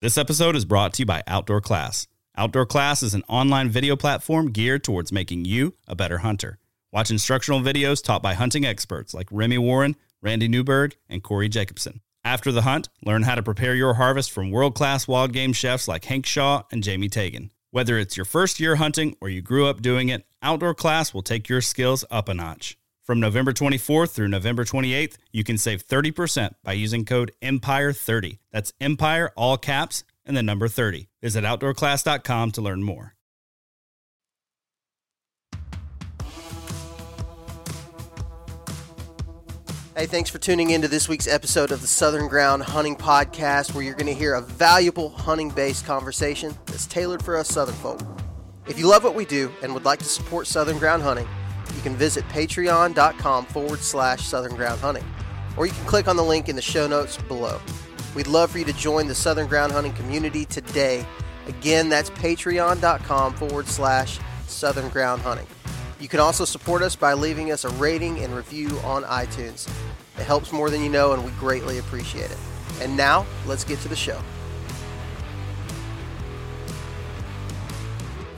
This episode is brought to you by Outdoor Class. Outdoor Class is an online video platform geared towards making you a better hunter. Watch instructional videos taught by hunting experts like Remy Warren, Randy Newberg, and Corey Jacobson. After the hunt, learn how to prepare your harvest from world class wild game chefs like Hank Shaw and Jamie Tagan. Whether it's your first year hunting or you grew up doing it, Outdoor Class will take your skills up a notch. From November 24th through November 28th, you can save 30% by using code EMPIRE30. That's EMPIRE, all caps, and the number 30. Visit outdoorclass.com to learn more. Hey, thanks for tuning into this week's episode of the Southern Ground Hunting Podcast, where you're going to hear a valuable hunting based conversation that's tailored for us Southern folk. If you love what we do and would like to support Southern Ground Hunting, you can visit patreon.com forward slash Southern Ground Hunting, or you can click on the link in the show notes below. We'd love for you to join the Southern Ground Hunting community today. Again, that's patreon.com forward slash Southern Ground Hunting. You can also support us by leaving us a rating and review on iTunes. It helps more than you know, and we greatly appreciate it. And now, let's get to the show.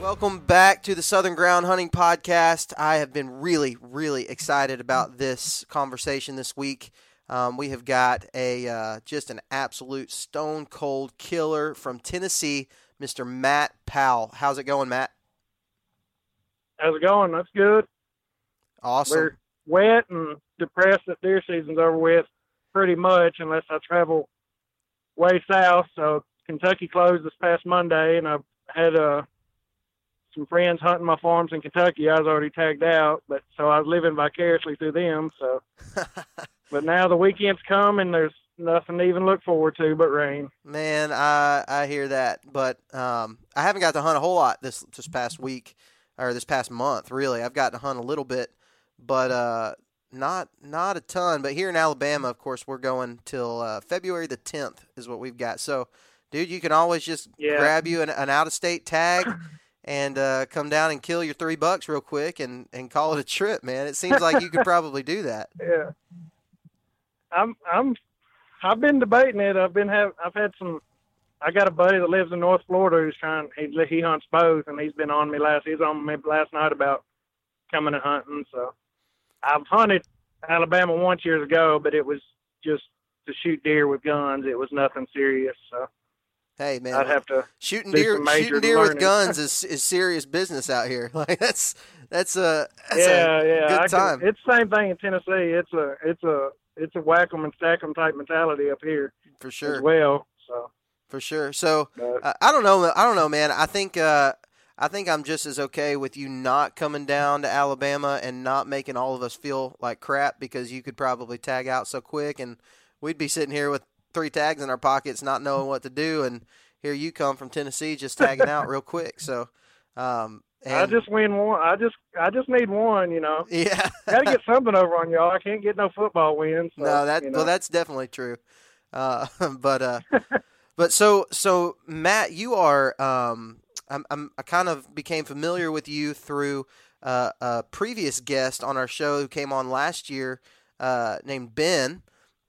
Welcome back to the Southern Ground Hunting Podcast. I have been really, really excited about this conversation this week. Um, we have got a uh, just an absolute stone cold killer from Tennessee, Mr. Matt Powell. How's it going, Matt? How's it going? That's good. Awesome. We're wet and depressed that deer season's over with pretty much unless I travel way south. So Kentucky closed this past Monday and I've had uh, some friends hunting my farms in Kentucky. I was already tagged out, but so I was living vicariously through them. So, but now the weekend's come and there's nothing to even look forward to but rain. Man, I I hear that, but um, I haven't got to hunt a whole lot this this past week or this past month. Really, I've gotten to hunt a little bit, but uh, not not a ton. But here in Alabama, of course, we're going till uh, February the 10th is what we've got. So, dude, you can always just Yeah. grab you an, an out of state tag. And uh, come down and kill your three bucks real quick and, and call it a trip, man. It seems like you could probably do that. Yeah. I'm I'm I've been debating it. I've been have I've had some I got a buddy that lives in North Florida who's trying he he hunts both and he's been on me last he's on me last night about coming and hunting. So I've hunted Alabama once years ago, but it was just to shoot deer with guns. It was nothing serious. So Hey, man, I'd have to shooting deer shooting deer with guns is, is serious business out here. Like that's that's a that's yeah, a yeah. good I time. Can, it's the same thing in Tennessee. It's a it's a it's a whack 'em and stack 'em type mentality up here for as sure, well. So for sure. So but, uh, I don't know. I don't know, man. I think uh, I think I'm just as okay with you not coming down to Alabama and not making all of us feel like crap because you could probably tag out so quick, and we'd be sitting here with three tags in our pockets, not knowing what to do, and here you come from Tennessee just tagging out real quick. So, um, and, I just win one. I just I just need one. You know, yeah. got to get something over on y'all. I can't get no football wins. So, no, that you know. well, that's definitely true. Uh, but uh, but so so Matt, you are um, I'm, I'm I kind of became familiar with you through uh, a previous guest on our show who came on last year, uh, named Ben.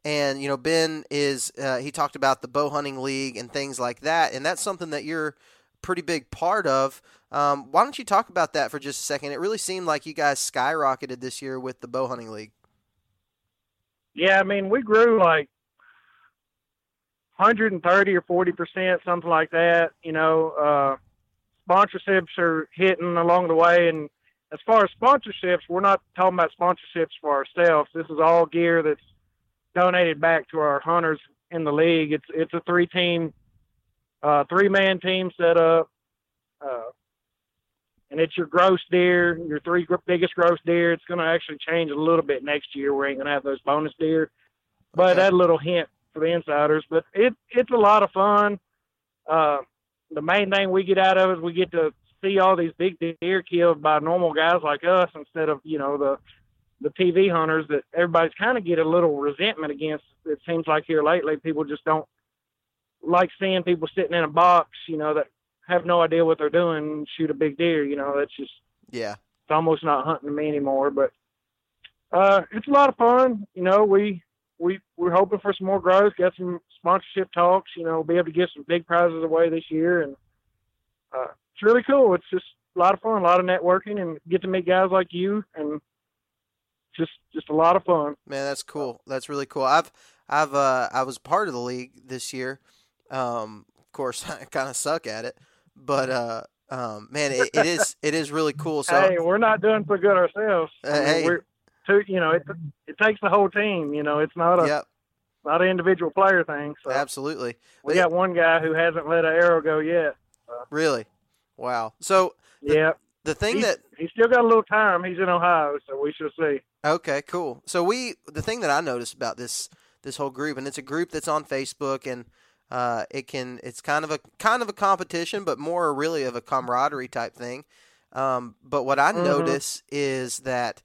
And you know Ben is uh, he talked about the bow hunting league and things like that, and that's something that you're pretty big part of. Um, why don't you talk about that for just a second? It really seemed like you guys skyrocketed this year with the bow hunting league. yeah. I mean, we grew like 130 or 40 percent, something like that. You know, uh, sponsorships are hitting along the way, and as far as sponsorships, we're not talking about sponsorships for ourselves. This is all gear that's donated back to our hunters in the league. It's it's a three team, uh, three man team set up, uh, and it's your gross deer, your three biggest gross deer. It's going to actually change a little bit next year. We ain't going to have those bonus deer, but Okay. that little hint for the insiders. But it it's a lot of fun. Uh, the main thing we get out of it is we get to see all these big deer killed by normal guys like us instead of you know the the TV hunters that everybody's kind of get a little resentment against. It seems like here lately people just don't like seeing people sitting in a box, you know, that have no idea what they're doing and shoot a big deer. You know, that's just Yeah. it's almost not hunting to me anymore. But uh, it's a lot of fun. You know, we we we're hoping for some more growth, get some sponsorship talks. You know, be able to give some big prizes away this year, and uh, it's really cool. It's just a lot of fun, a lot of networking, and get to meet guys like you, and just just a lot of fun. Man, that's cool. That's really cool. I've I've uh, I was part of the league this year. Um, of course, I kind of suck at it, but uh, um, man, it, it is it is really cool. So hey, we're not doing so good ourselves. Uh, hey. we're too, you know, it it takes the whole team. You know, it's not a yep, not an individual player thing. So absolutely. we But it- got one guy who hasn't let an arrow go yet. really, wow. So Yeah, the thing he's, that he's still got a little time. He's in Ohio, so we shall see. Okay, cool. So we the thing that I noticed about this this whole group, and it's a group that's on Facebook, and uh, it can it's kind of a kind of a competition, but more really of a camaraderie type thing. Um, but what I Mhm. notice is that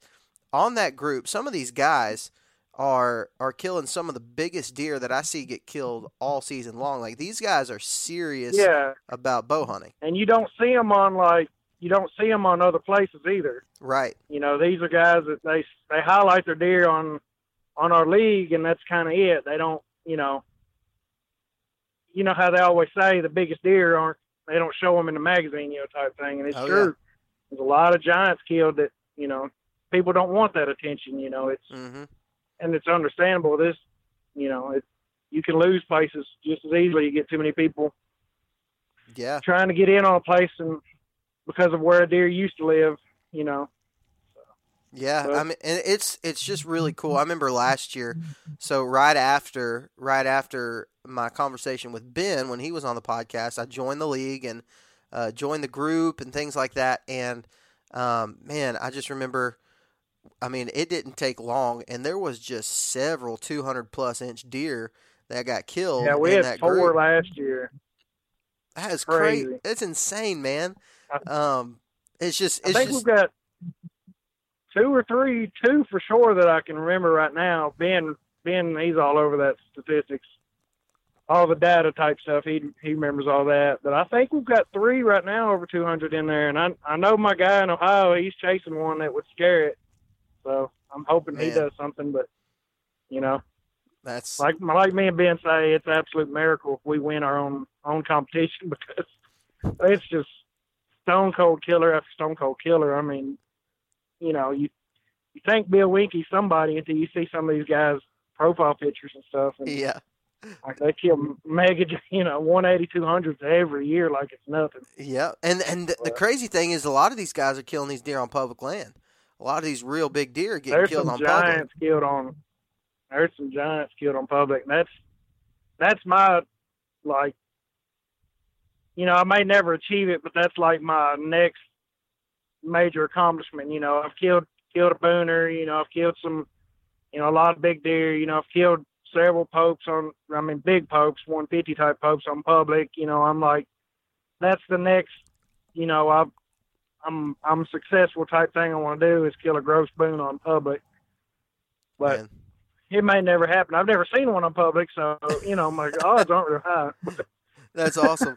on that group, some of these guys are are killing some of the biggest deer that I see get killed all season long. Like these guys are serious Yeah, about bow hunting, and you don't see them on like you don't see them on other places either. right? You know, these are guys that they they highlight their deer on on our league, and that's kind of it. They don't, you know, you know how they always say the biggest deer aren't they don't show them in the magazine, you know, type thing. And it's Oh, true. There's a lot of giants killed that you know people don't want that attention. You know, it's mm-hmm. and it's understandable. This, you know, it you can lose places just as easily. You get too many people Yeah, trying to get in on a place and because of where a deer used to live, you know. Yeah, But- I mean, and it's it's just really cool. I remember last year, so right after right after my conversation with Ben when he was on the podcast, I joined the league and uh, joined the group and things like that. And um, man, I just remember, I mean, it didn't take long, and there was just several two hundred plus inch deer that got killed. Yeah, we had four group. last year. That is crazy. crazy. It's insane, man. I- Um, it's just I it's think just we've got two or three, two for sure that I can remember right now. Ben, Ben, he's all over that statistics, all the data type stuff. He he remembers all that. But I think we've got three right now over 200 in there, and I I know my guy in Ohio, he's chasing one that would scare it. So I'm hoping he does something. But you know, that's like like me and Ben say, it's an absolute miracle if we win our own own competition because it's just stone cold killer after stone cold killer. I mean, you know, you you think Bill Winke's somebody until you see some of these guys' profile pictures and stuff, and yeah. like they kill mega, you know, one eighty two hundreds every year like it's nothing. Yeah, and and the, the crazy thing is, a lot of these guys are killing these deer on public land. A lot of these real big deer are getting killed on public. giants killed on. There's some giants killed on public. And that's that's my like. You know, I may never achieve it, but that's like my next major accomplishment. You know, I've killed killed a booner. You know, I've killed some, you know, a lot of big deer. You know, I've killed several popes on. I mean, big popes, 150 type popes on public. You know, I'm like, that's the next. You know, I've I'm I'm successful type thing I want to do is kill a gross boon on public. But Man. it may never happen. I've never seen one on public, so you know my odds aren't real high. That's awesome.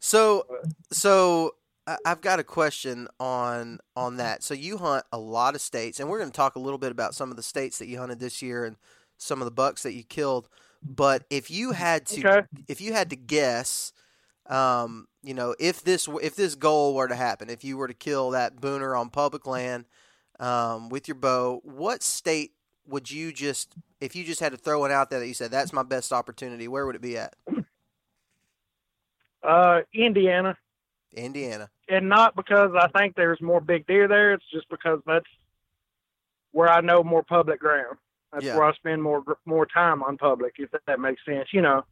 So, so I- I've got a question on on that. So you hunt a lot of states, and we're going to talk a little bit about some of the states that you hunted this year and some of the bucks that you killed. But if you had to, Okay. if you had to guess, um, you know, if this if this goal were to happen, if you were to kill that booner on public land um, with your bow, what state would you just, if you just had to throw it out there that you said that's my best opportunity, where would it be at? Uh, Indiana, Indiana. and not because I think there's more big deer there. It's just because that's where I know more public ground. That's Yeah. where I spend more more time on public, if that makes sense. You know,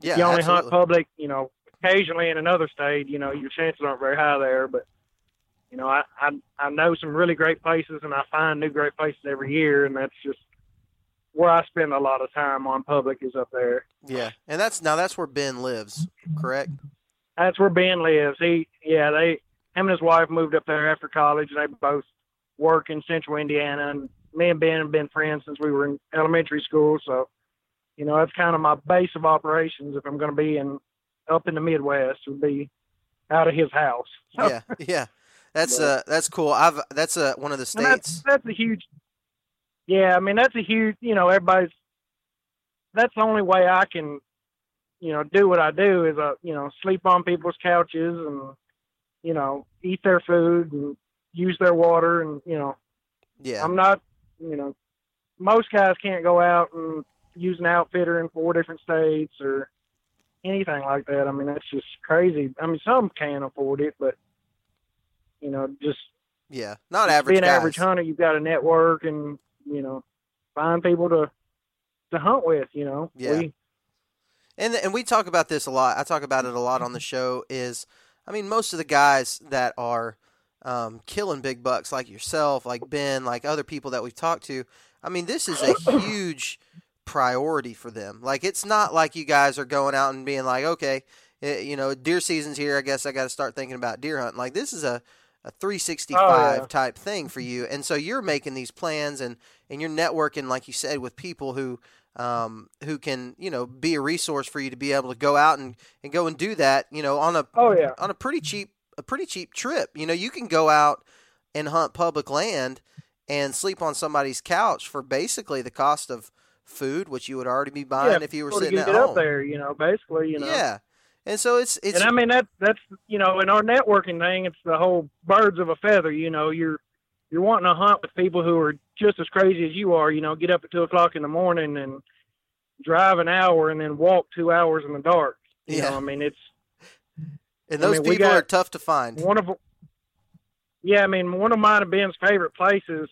Yeah, you only absolutely. hunt public, you know, occasionally in another state, you know, your chances aren't very high there. But you know, I I, I know some really great places, and I find new great places every year, and that's just where I spend a lot of time on public is up there. Yeah, and that's now that's where Ben lives, correct? That's where Ben lives. He, yeah, they, him and his wife moved up there after college. They both work in Central Indiana, and me and Ben have been friends since we were in elementary school. So, you know, that's kind of my base of operations. If I'm going to be in up in the Midwest, would be out of his house. Yeah, yeah. That's But- uh that's cool. I've that's uh one of the And that's states. that's a huge. Yeah, I mean that's a huge. You know, everybody's that's the only way I can, you know, do what I do is uh, you know, sleep on people's couches and, you know, eat their food and use their water and you know, Yeah. I'm not, you know, most guys can't go out and use an outfitter in four different states or anything like that. I mean, that's just crazy. I mean, some can afford it, but you know, just yeah. Not average be an guys. average hunter. You've got a network and you know find people to to hunt with. You know, Yeah. We, and and we talk about this a lot. I talk about it a lot on the show. Is I mean, most of the guys that are um, killing big bucks, like yourself, like Ben, like other people that we've talked to. I mean, this is a huge priority for them. Like, it's not like you guys are going out and being like, okay, eh, you know, deer season's here. I guess I got to start thinking about deer hunting. Like, this is a a 365 Oh, yeah. type thing for you, and so you're making these plans and and you're networking, like you said, with people who um, who can you know be a resource for you to be able to go out and, and go and do that you know on a oh yeah, on a pretty cheap a pretty cheap trip you know you can go out and hunt public land and sleep on somebody's couch for basically the cost of food which you would already be buying yeah. if you were sitting get at up home there. You know, basically, you know. yeah and so it's it's and I mean that that's you know in our networking thing, it's the whole birds of a feather. You know, you're you're wanting to hunt with people who are just as crazy as you are. You know, get up at two o'clock in the morning and drive an hour and then walk two hours in the dark. You Yeah. know, I mean it's and I those mean, people are tough to find one of yeah, I mean one of mine and Ben's favorite places.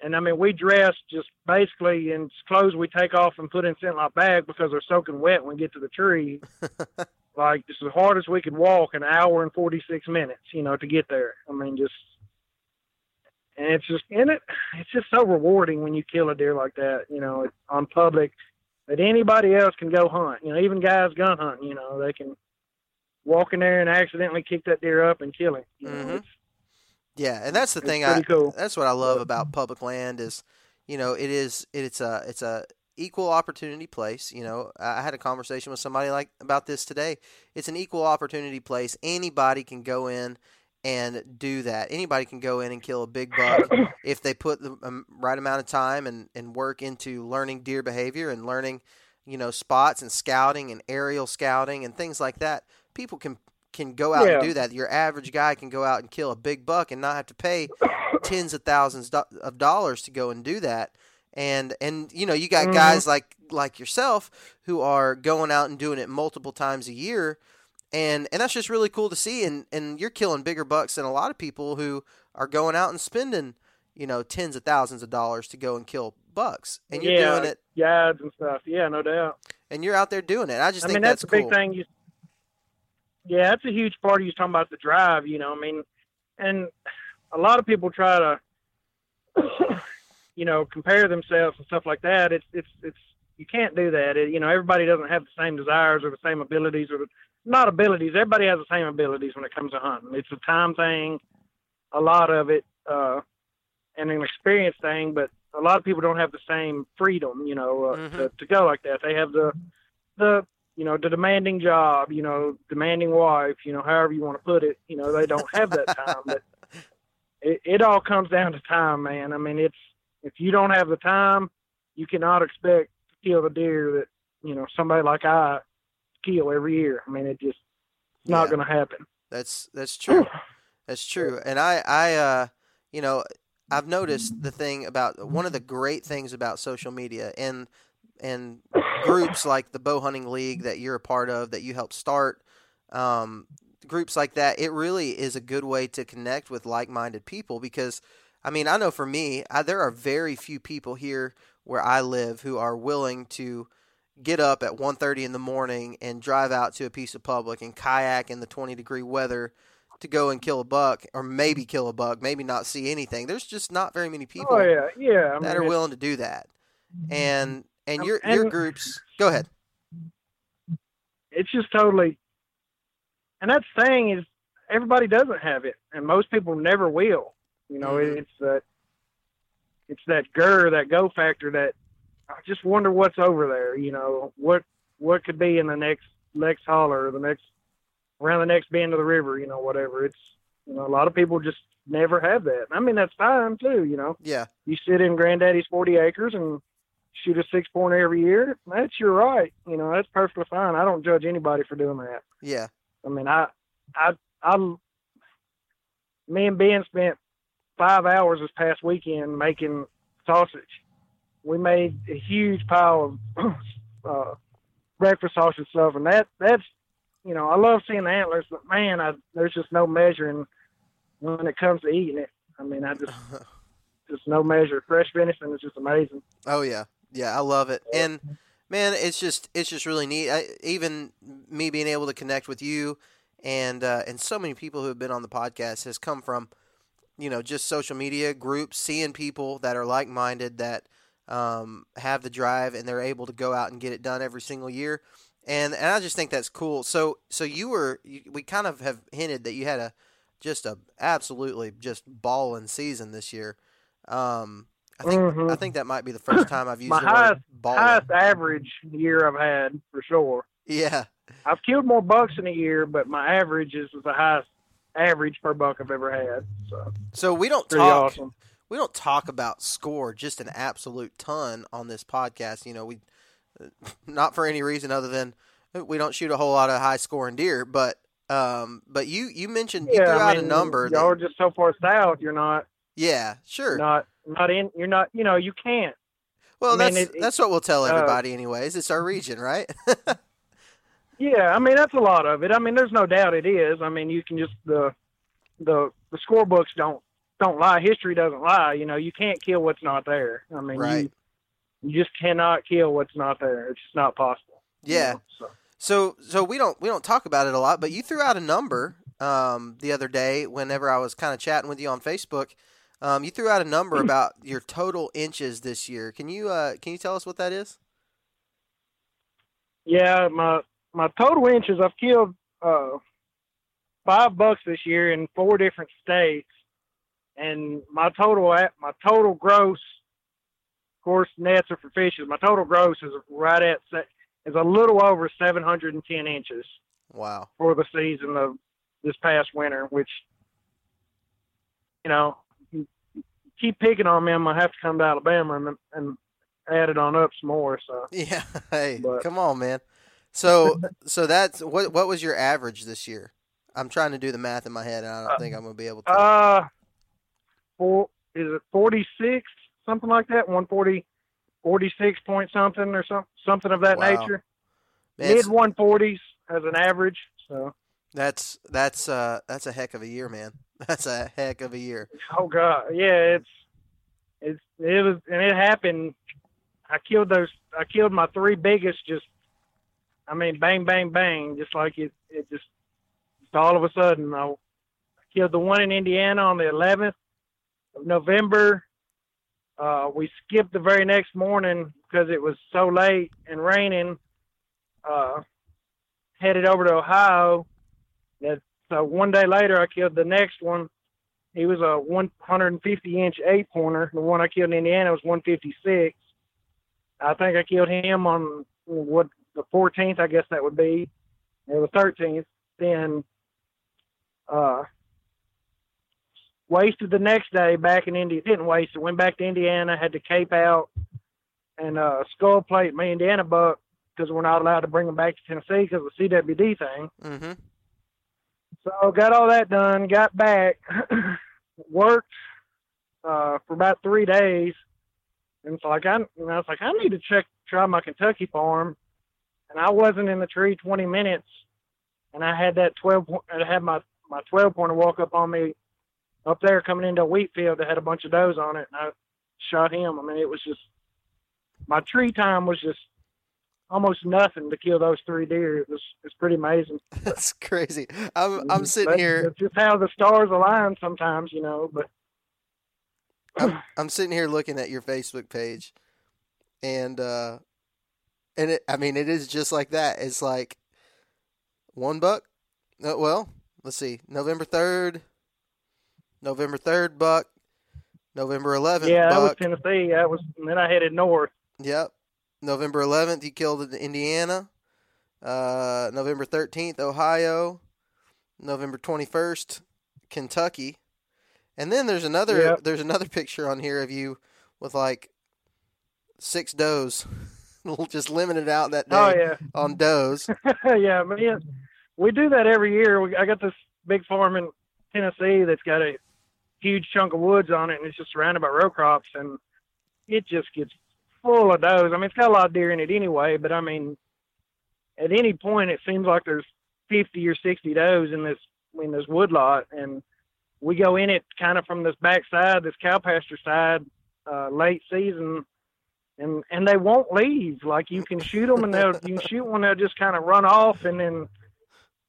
And I mean, we dress just basically in clothes we take off and put in scent lock bag because they're soaking wet when we get to the tree. like just as hard as we could walk an hour and 46 minutes you know to get there i mean just and it's just in it it's just so rewarding when you kill a deer like that you know it's on public that anybody else can go hunt you know even guys gun hunting you know they can walk in there and accidentally kick that deer up and kill him you know Mhm. it's, Yeah, and that's the thing. I cool. that's what I love about public land is, you know, it is it's a it's a equal opportunity place. You know, I had a conversation with somebody like about this today. It's an equal opportunity place. Anybody can go in and do that. Anybody can go in and kill a big buck if they put the um, right amount of time and and work into learning deer behavior and learning, you know, spots and scouting and aerial scouting and things like that. People can can go out Yeah. and do that. Your average guy can go out and kill a big buck and not have to pay tens of thousands of dollars to go and do that. And and you know you got Mhm. guys like like yourself who are going out and doing it multiple times a year, and and that's just really cool to see. And and you're killing bigger bucks than a lot of people who are going out and spending you know tens of thousands of dollars to go and kill bucks. And you're yeah doing it, guides and stuff yeah no doubt and you're out there doing it. I just I think mean, that's, that's, a big thing. You, yeah, that's a huge part of you talking about the drive. You know, I mean, and a lot of people try to, you know, compare themselves and stuff like that. It's it's it's you can't do that. It, you know, everybody doesn't have the same desires or the same abilities or the, not abilities. Everybody has the same abilities when it comes to hunting. It's a time thing, a lot of it, uh, and an experience thing. But a lot of people don't have the same freedom. You know, uh, Mhm. to, to go like that. They have the the you know the demanding job you know demanding wife you know however you want to put it you know they don't have that time but it, it all comes down to time man i mean it's if you don't have the time you cannot expect to kill the deer that you know somebody like i kill every year i mean it just it's not Yeah. going to happen That's that's true. That's true. And I I uh you know I've noticed the thing about one of the great things about social media and and groups like the bow hunting league that you're a part of that you helped start um, groups like that it really is a good way to connect with like-minded people because i mean i know for me I, there are very few people here where i live who are willing to get up at 1.30 in the morning and drive out to a piece of public and kayak in the 20 degree weather to go and kill a buck or maybe kill a buck maybe not see anything. There's just not very many people oh yeah. Yeah I mean, that are willing to do that. And and Um, your and- your groups go ahead. It's just totally and that's the thing is everybody doesn't have it and most people never will you know Mhm. it's that it's that gur that go factor that i just wonder what's over there you know what what could be in the next next holler or the next around the next bend of the river you know whatever it's you know a lot of people just never have that i mean that's fine too you know yeah you sit in granddaddy's 40 acres and shoot a six pointer every year, that's your right. You know, that's perfectly fine. I don't judge anybody for doing that. Yeah. I mean, I, I, I, me and Ben spent five hours this past weekend making sausage. We made a huge pile of uh, breakfast sausage stuff, and that that's, you know, I love seeing the antlers, but man, I, there's just no measuring when it comes to eating it. I mean, I just just no measure. Fresh venison is just amazing. Oh yeah, yeah, I love it. And man, it's just it's just really neat. I, even me being able to connect with you and uh, and so many people who have been on the podcast has come from you know just social media groups, seeing people that are like minded that um, have the drive and they're able to go out and get it done every single year. And and I just think that's cool. So so you were you, we kind of have hinted that you had a just a absolutely just balling season this year. Um, I think Mhm. I think that might be the first time I've used My highest balling. highest average year I've had for sure. Yeah, I've killed more bucks in a year, but my average is the highest average per buck I've ever had. So so we don't talk awesome. we don't talk about score just an absolute ton on this podcast. You know, we not for any reason other than we don't shoot a whole lot of high scoring deer, but um, but you you mentioned you threw I out mean, a number. Y'all That, are just so far south. You're not yeah, sure. not not in. You're not. You know, you can't. well, I mean, that's it- that's what we'll tell uh, everybody, anyways. It's our region, right? Yeah, I mean that's a lot of it. I mean, there's no doubt it is. I mean, you can just the the the scorebooks don't don't lie. History doesn't lie. You know, you can't kill what's not there. I mean, Right. you, you just cannot kill what's not there. It's just not possible. you yeah. know, so. So so we don't we don't talk about it a lot, but you threw out a number um, the other day whenever I was kind of chatting with you on Facebook. Um, you threw out a number about your total inches this year. Can you uh, can you tell us what that is? Yeah, my my total inches. I've killed uh, five bucks this year in four different states, and my total at my total gross. Of course, nets are for fishes. My total gross is right at is a little over 710 inches Wow. for the season of this past winter, which you know, you keep picking on me. I'm gonna have to come to Alabama and, and add it on up some more. So Yeah. Hey, But- come on, man. So so that's what what was your average this year? I'm trying to do the math in my head, and I don't Uh, think I'm gonna be able to. Uh, four is it forty six something like that? One forty, forty six point something or something something of that Wow. nature. Man, Mid it's- one forties as an average. So that's that's uh that's a heck of a year, man. That's a heck of a year. oh god, yeah, it's it's it was and it happened. I killed those. I killed my three biggest. Just I mean, bang, bang, bang. Just like it. It just, just all of a sudden. I killed the one in Indiana on the 11th of November. Uh, we skipped the very next morning because it was so late and raining. Uh, headed over to Ohio. That so one day later, I killed the next one. He was a 150 inch eight pointer. The one I killed in Indiana was 156. I think I killed him on what the 14th, I guess that would be, or the 13th. Then uh, wasted the next day back in India. Didn't waste it. Went back to Indiana. Had to cape out and uh, skull plate my Indiana buck because we're not allowed to bring them back to Tennessee because of the CWD thing. Mm-hmm. So got all that done. Got back, worked uh, for about three days, and it's like I, and I was like, I need to check try my Kentucky farm, and I wasn't in the tree 20 minutes, and I had that 12. po- I had my my 12 pointer walk up on me up there coming into a wheat field that had a bunch of does on it, and I shot him. I mean, it was just my tree time was just almost nothing to kill those three deer. It was it's pretty amazing. That's crazy. I'm I'm sitting That's- here. It's just how the stars align sometimes, you know. But I'm, I'm sitting here looking at your Facebook page, and uh, and it, I mean, it is just like that. It's like one buck. Uh, well, let's see, November third, November third buck, November eleventh yeah, that was. Tennessee. That was, and then I headed north. Yep, November eleventh, you killed in Indiana. Uh, November thirteenth, Ohio. November twenty first, Kentucky. And then there's another Yep. there's another picture on here of you with like six does. we'll just limit it out that day Oh yeah, on does. yeah, man. We do that every year. We, I got this big farm in Tennessee that's got a huge chunk of woods on it, and it's just surrounded by row crops, and it just gets full of does. I mean, it's got a lot of deer in it anyway, but I mean, at any point, it seems like there's 50 or 60 does in this in this wood lot, and we go in it kind of from this back side, this cow pasture side, uh, late season, and and they won't leave. Like you can shoot them, and they'll you can shoot one, they'll just kind of run off, and then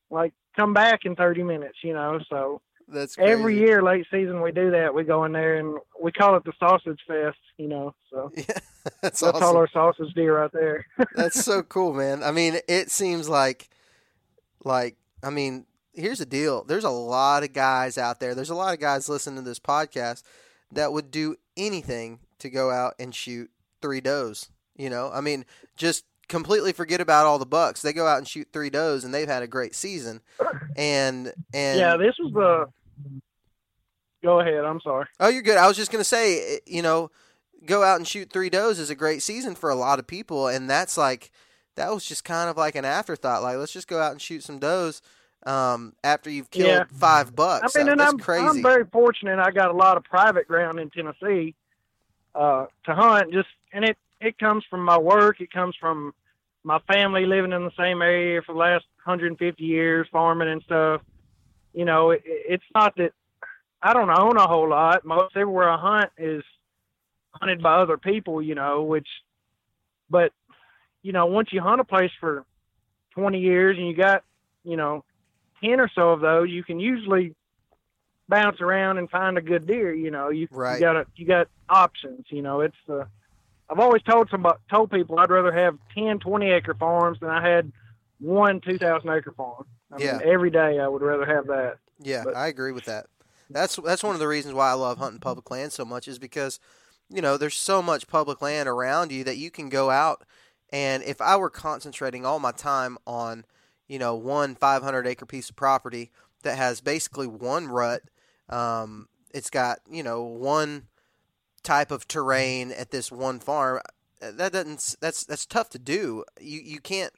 like come back in 30 minutes, you know. So That's crazy. every year late season we do that. We go in there and we call it the sausage fest, you know. So Yeah, that's that's awesome. all our sausage deer right there. That's so cool, man. I mean, it seems like, like, I mean, here's the deal. There's a lot of guys out there. There's a lot of guys listening to this podcast that would do anything to go out and shoot three does. You know, I mean, just completely forget about all the bucks. They go out and shoot three does, and they've had a great season. And and yeah, this was the. Go ahead. I'm sorry. Oh, you're good. I was just going to say, eh, you know, go out and shoot three does is a great season for a lot of people, and that's like that was just kind of like an afterthought. Like, let's just go out and shoot some does um, after you've killed Yeah. five bucks. I mean, That- and that's I'm crazy. I'm very fortunate. I got a lot of private ground in Tennessee uh, to hunt. Just and it it comes from my work. It comes from my family living in the same area for the last 150 years, farming and stuff. You know, it, it's not that I don't own a whole lot. Most everywhere I hunt is hunted by other people. You know, which, but you know, once you hunt a place for 20 years and you got, you know, 10 or so of those, you can usually bounce around and find a good deer. You know, you, Right. you got a, you got options. You know, it's the. I've always told somebody, told people I'd rather have 10, 20 acre farms than I had one 2,000 acre farm. I Yeah. mean, every day I would rather have that. Yeah, But- I agree with that. That's that's one of the reasons why I love hunting public land so much is because you know there's so much public land around you that you can go out and if I were concentrating all my time on you know one 500 acre piece of property that has basically one rut, um, it's got you know one type of terrain at this one farm. uh, That doesn't that's that's tough to do. You you can't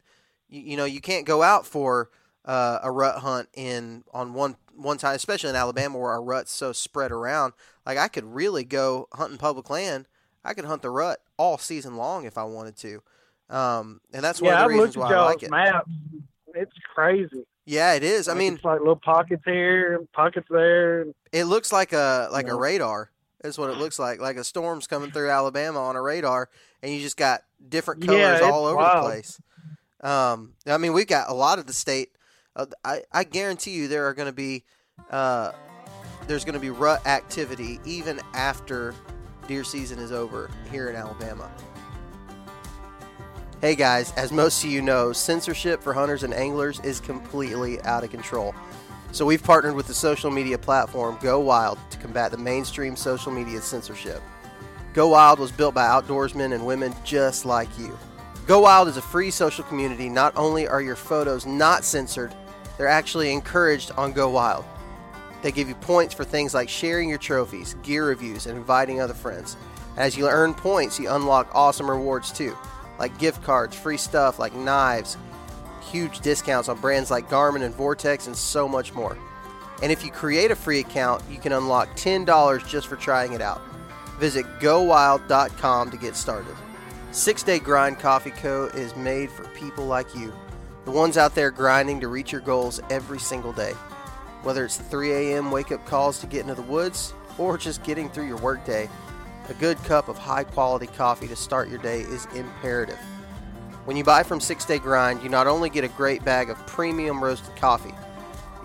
you, you know you can't go out for uh, a rut hunt in on one one time, especially in Alabama where our rut's so spread around. Like I could really go hunting public land. I could hunt the rut all season long if I wanted to, um, and that's one yeah, of I've the reasons why at I like it. maps. It's crazy. Yeah, it is. I mean, it's like little pockets here, pockets there. it looks like a like Yeah. a radar. Is what it looks like. Like a storm's coming through Alabama on a radar, and you just got different colors Yeah, all over wild. the place. Um, I mean, we've got a lot of the state. Uh, I I guarantee you there are going to be uh, there's going to be rut activity even after deer season is over here in Alabama. Hey guys, as most of you know, censorship for hunters and anglers is completely out of control. So we've partnered with the social media platform Go Wild to combat the mainstream social media censorship. Go Wild was built by outdoorsmen and women just like you. Go Wild is a free social community. Not only are your photos not censored, they're actually encouraged on Go Wild. They give you points for things like sharing your trophies, gear reviews, and inviting other friends. As you earn points, you unlock awesome rewards too, like gift cards, free stuff like knives, huge discounts on brands like Garmin and Vortex, and so much more. And if you create a free account, you can unlock $10 just for trying it out. Visit gowild.com to get started. Six Day Grind Coffee Co. is made for people like you, the ones out there grinding to reach your goals every single day. Whether it's the 3 a.m. wake up calls to get into the woods or just getting through your workday, a good cup of high quality coffee to start your day is imperative. When you buy from Six Day Grind, you not only get a great bag of premium roasted coffee,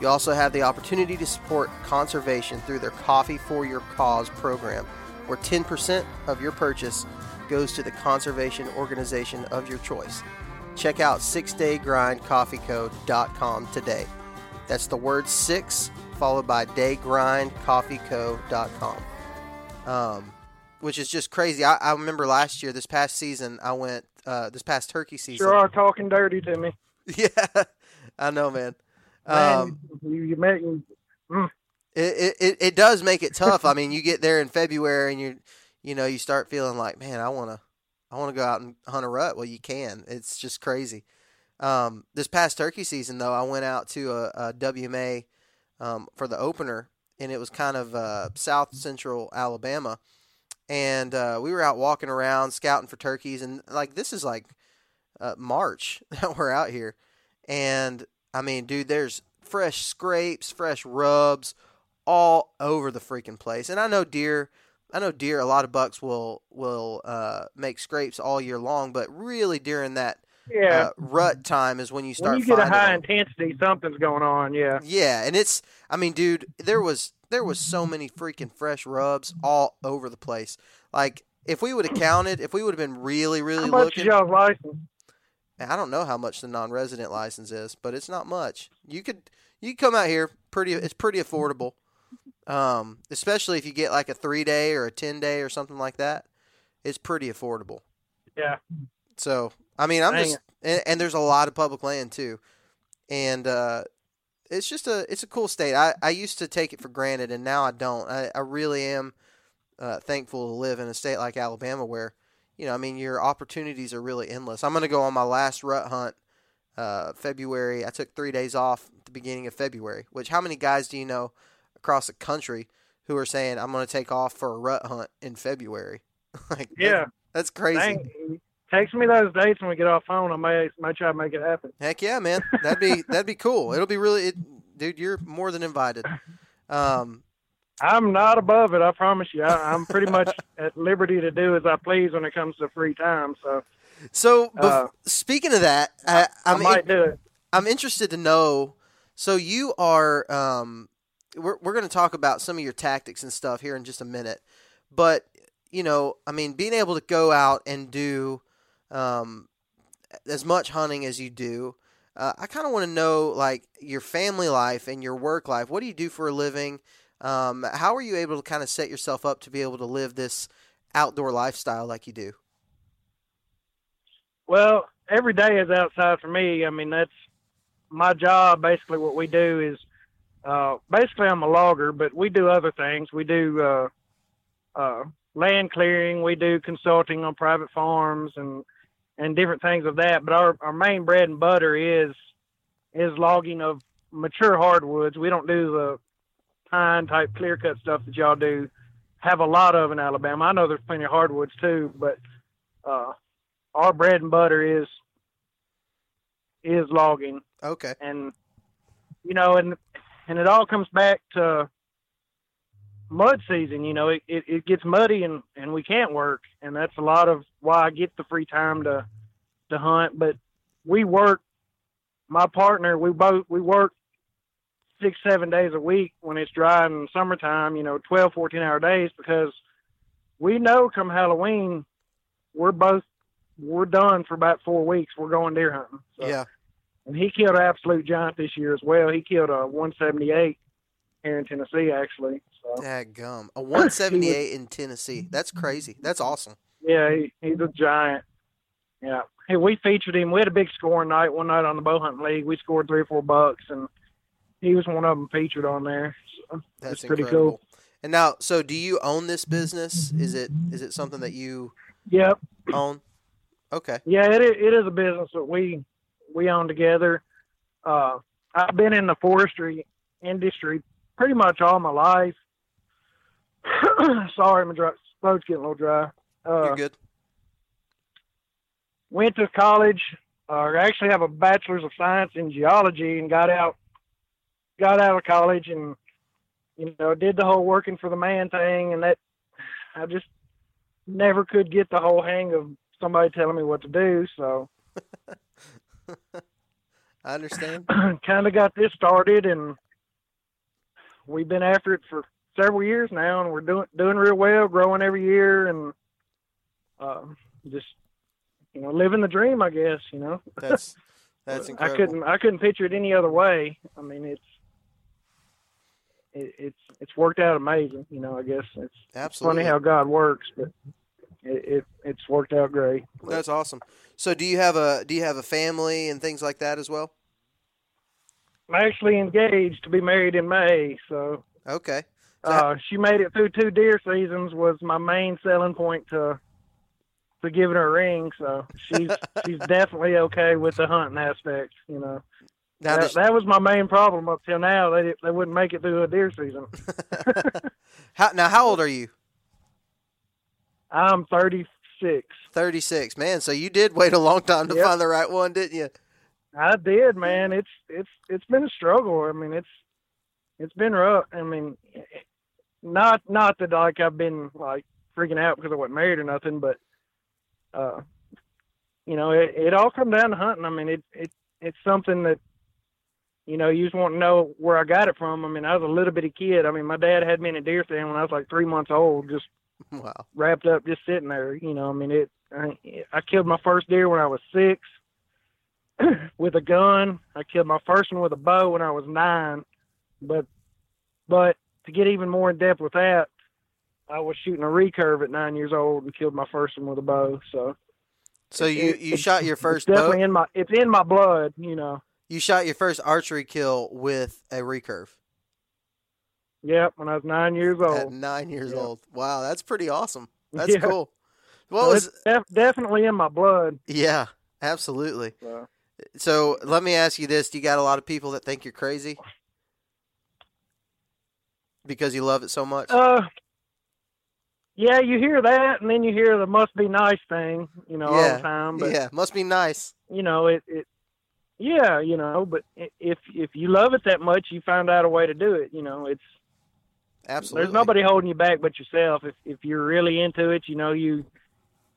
you also have the opportunity to support conservation through their Coffee for Your Cause program, where 10% of your purchase goes to the conservation organization of your choice. Check out 6daygrindcoffeeco.com today. That's the word six followed by daygrindcoffeeco.com. Um, which is just crazy. I, I remember last year, this past season, I went, uh, this past turkey season. You are talking dirty to me. Yeah, I know, man. Man, Um, you, you make it, it it does make it tough. I mean, you get there in February and you you know you start feeling like, man, I want to I want to go out and hunt a rut. Well, you can. It's just crazy. Um, this past turkey season, though, I went out to a, a WMA um, for the opener, and it was kind of uh, south central Alabama. And uh, we were out walking around scouting for turkeys, and like this is like uh, March that we're out here, and I mean, dude, there's fresh scrapes, fresh rubs, all over the freaking place. And I know deer, I know deer. A lot of bucks will will uh, make scrapes all year long, but really during that Yeah. uh, rut time is when you start. when you get a high them. intensity, something's going on. Yeah. Yeah, and it's I mean, dude, there was there was so many freaking fresh rubs all over the place. Like if we would have counted, if we would have been really, really How much looking, is y'all's license? I don't know how much the non-resident license is, but it's not much. You could you could come out here pretty. It's pretty affordable, um, especially if you get like a three day or a ten day or something like that. It's pretty affordable. Yeah. So I mean, I'm Dang just and, and there's a lot of public land too, and uh, it's just a it's a cool state. I, I used to take it for granted, and now I don't. I, I really am uh, thankful to live in a state like Alabama where you know I mean your opportunities are really endless. I'm gonna go on my last rut hunt uh, February. I took three days off at the beginning of February. Which how many guys do you know across the country who are saying I'm gonna take off for a rut hunt in February? like that- Yeah. that's crazy. Dang. Text me those dates when we get off phone. I may may try to make it happen. Heck yeah, man. That'd be that'd be cool. It'll be really, it, dude. You're more than invited. Um, I'm not above it. I promise you. I, I'm pretty much at liberty to do as I please when it comes to free time. So so Uh, speaking of that, I, I I'm might in- do it. I'm interested to know. So you are. Um, we're we're going to talk about some of your tactics and stuff here in just a minute, but you know, I mean, being able to go out and do um, as much hunting as you do. Uh, I kind of want to know, like, your family life and your work life. What do you do for a living? Um, how are you able to kind of set yourself up to be able to live this outdoor lifestyle like you do? Well, every day is outside for me. I mean, that's my job. Basically, what we do is uh, basically I'm a logger, but we do other things. We do uh, uh, land clearing. We do consulting on private farms and and different things of that. But our our main bread and butter is is logging of mature hardwoods. We don't do the pine type clear cut stuff that y'all do. Have a lot of in Alabama. I know there's plenty of hardwoods too, but uh, our bread and butter is is logging Okay. and you know and and it all comes back to mud season you know it, it, it gets muddy and and we can't work and that's a lot of why i get the free time to to hunt but we work my partner we both we work six seven days a week when it's dry in summertime you know 12 14 hour days because we know come halloween we're both we're done for about four weeks we're going deer hunting so Yeah. and he killed an absolute giant this year as well. He killed a 178 here in Tennessee, actually. So gum. A 178 in Tennessee. That's crazy. That's awesome. yeah, he, he's a giant. Yeah, hey, we featured him. We had a big scoring night one night on the bow hunting league. We scored three or four bucks, and he was one of them featured on there. So That's pretty incredible. cool. And now, so do you own this business? Is it is it something that you Yep. own? Okay. Yeah, it is, it is a business that we we own together. Uh, I've been in the forestry industry pretty much all my life. Sorry, my dry, throat's getting a little dry. Uh, You're good. went to college, uh, actually have a bachelor's of science in geology, and got out got out of college and you know did the whole working for the man thing, and that I just never could get the whole hang of somebody telling me what to do. So I understand. kind of got this started, and we've been after it for several years now, and we're doing doing real well, growing every year, and um, just you know living the dream, I guess. You know. That's that's incredible. I couldn't I couldn't picture it any other way. I mean, it's it, it's it's worked out amazing. You know, I guess it's Absolutely. funny how God works, but it, it it's worked out great. That's awesome. So do you have a do you have a family and things like that as well? I'm actually engaged to be married in May, so Okay. Uh, she made it through two deer seasons. Was my main selling point to to giving her a ring, so she's she's definitely okay with the hunting aspect. You know, Now, that, that was my main problem up till now. They they wouldn't make it through a deer season. how, now, how old are you? I'm 36. 36. Man, so you did wait a long time to Yep. find the right one, didn't you? I did, man. It's it's it's been a struggle. I mean, it's it's been rough. I mean, not not that like I've been like freaking out because I wasn't married or nothing, but uh, you know, it, it all come down to hunting. I mean, it it it's something that you know you just want to know where I got it from. I mean, I was a little bitty kid. I mean, my dad had me in a deer stand when I was like three months old, just Wow. wrapped up, just sitting there. You know, I mean, it. I, I killed my first deer when I was six with a gun. I killed my first one with a bow when I was nine. But, but to get even more in depth with that, I was shooting a recurve at nine years old and killed my first one with a bow. So So you, it- you it- shot your it's first definitely bow. in my it's in my blood. You know. You shot your first archery kill with a recurve Yep, when I was nine years old. at nine years Yeah. old. Wow, that's pretty awesome. That's Yeah. cool. What So was? it's def- definitely in my blood. Yeah, absolutely. So. So let me ask you this: Do you got a lot of people that think you're crazy because you love it so much? Uh, yeah, you hear that, and then you hear the "must be nice" thing, you know, all Yeah, the time. But yeah, must be nice. you know, it, it, yeah, you know, but if if you love it that much, you find out a way to do it. You know, it's Absolutely. there's nobody holding you back but yourself. If if you're really into it, you know, you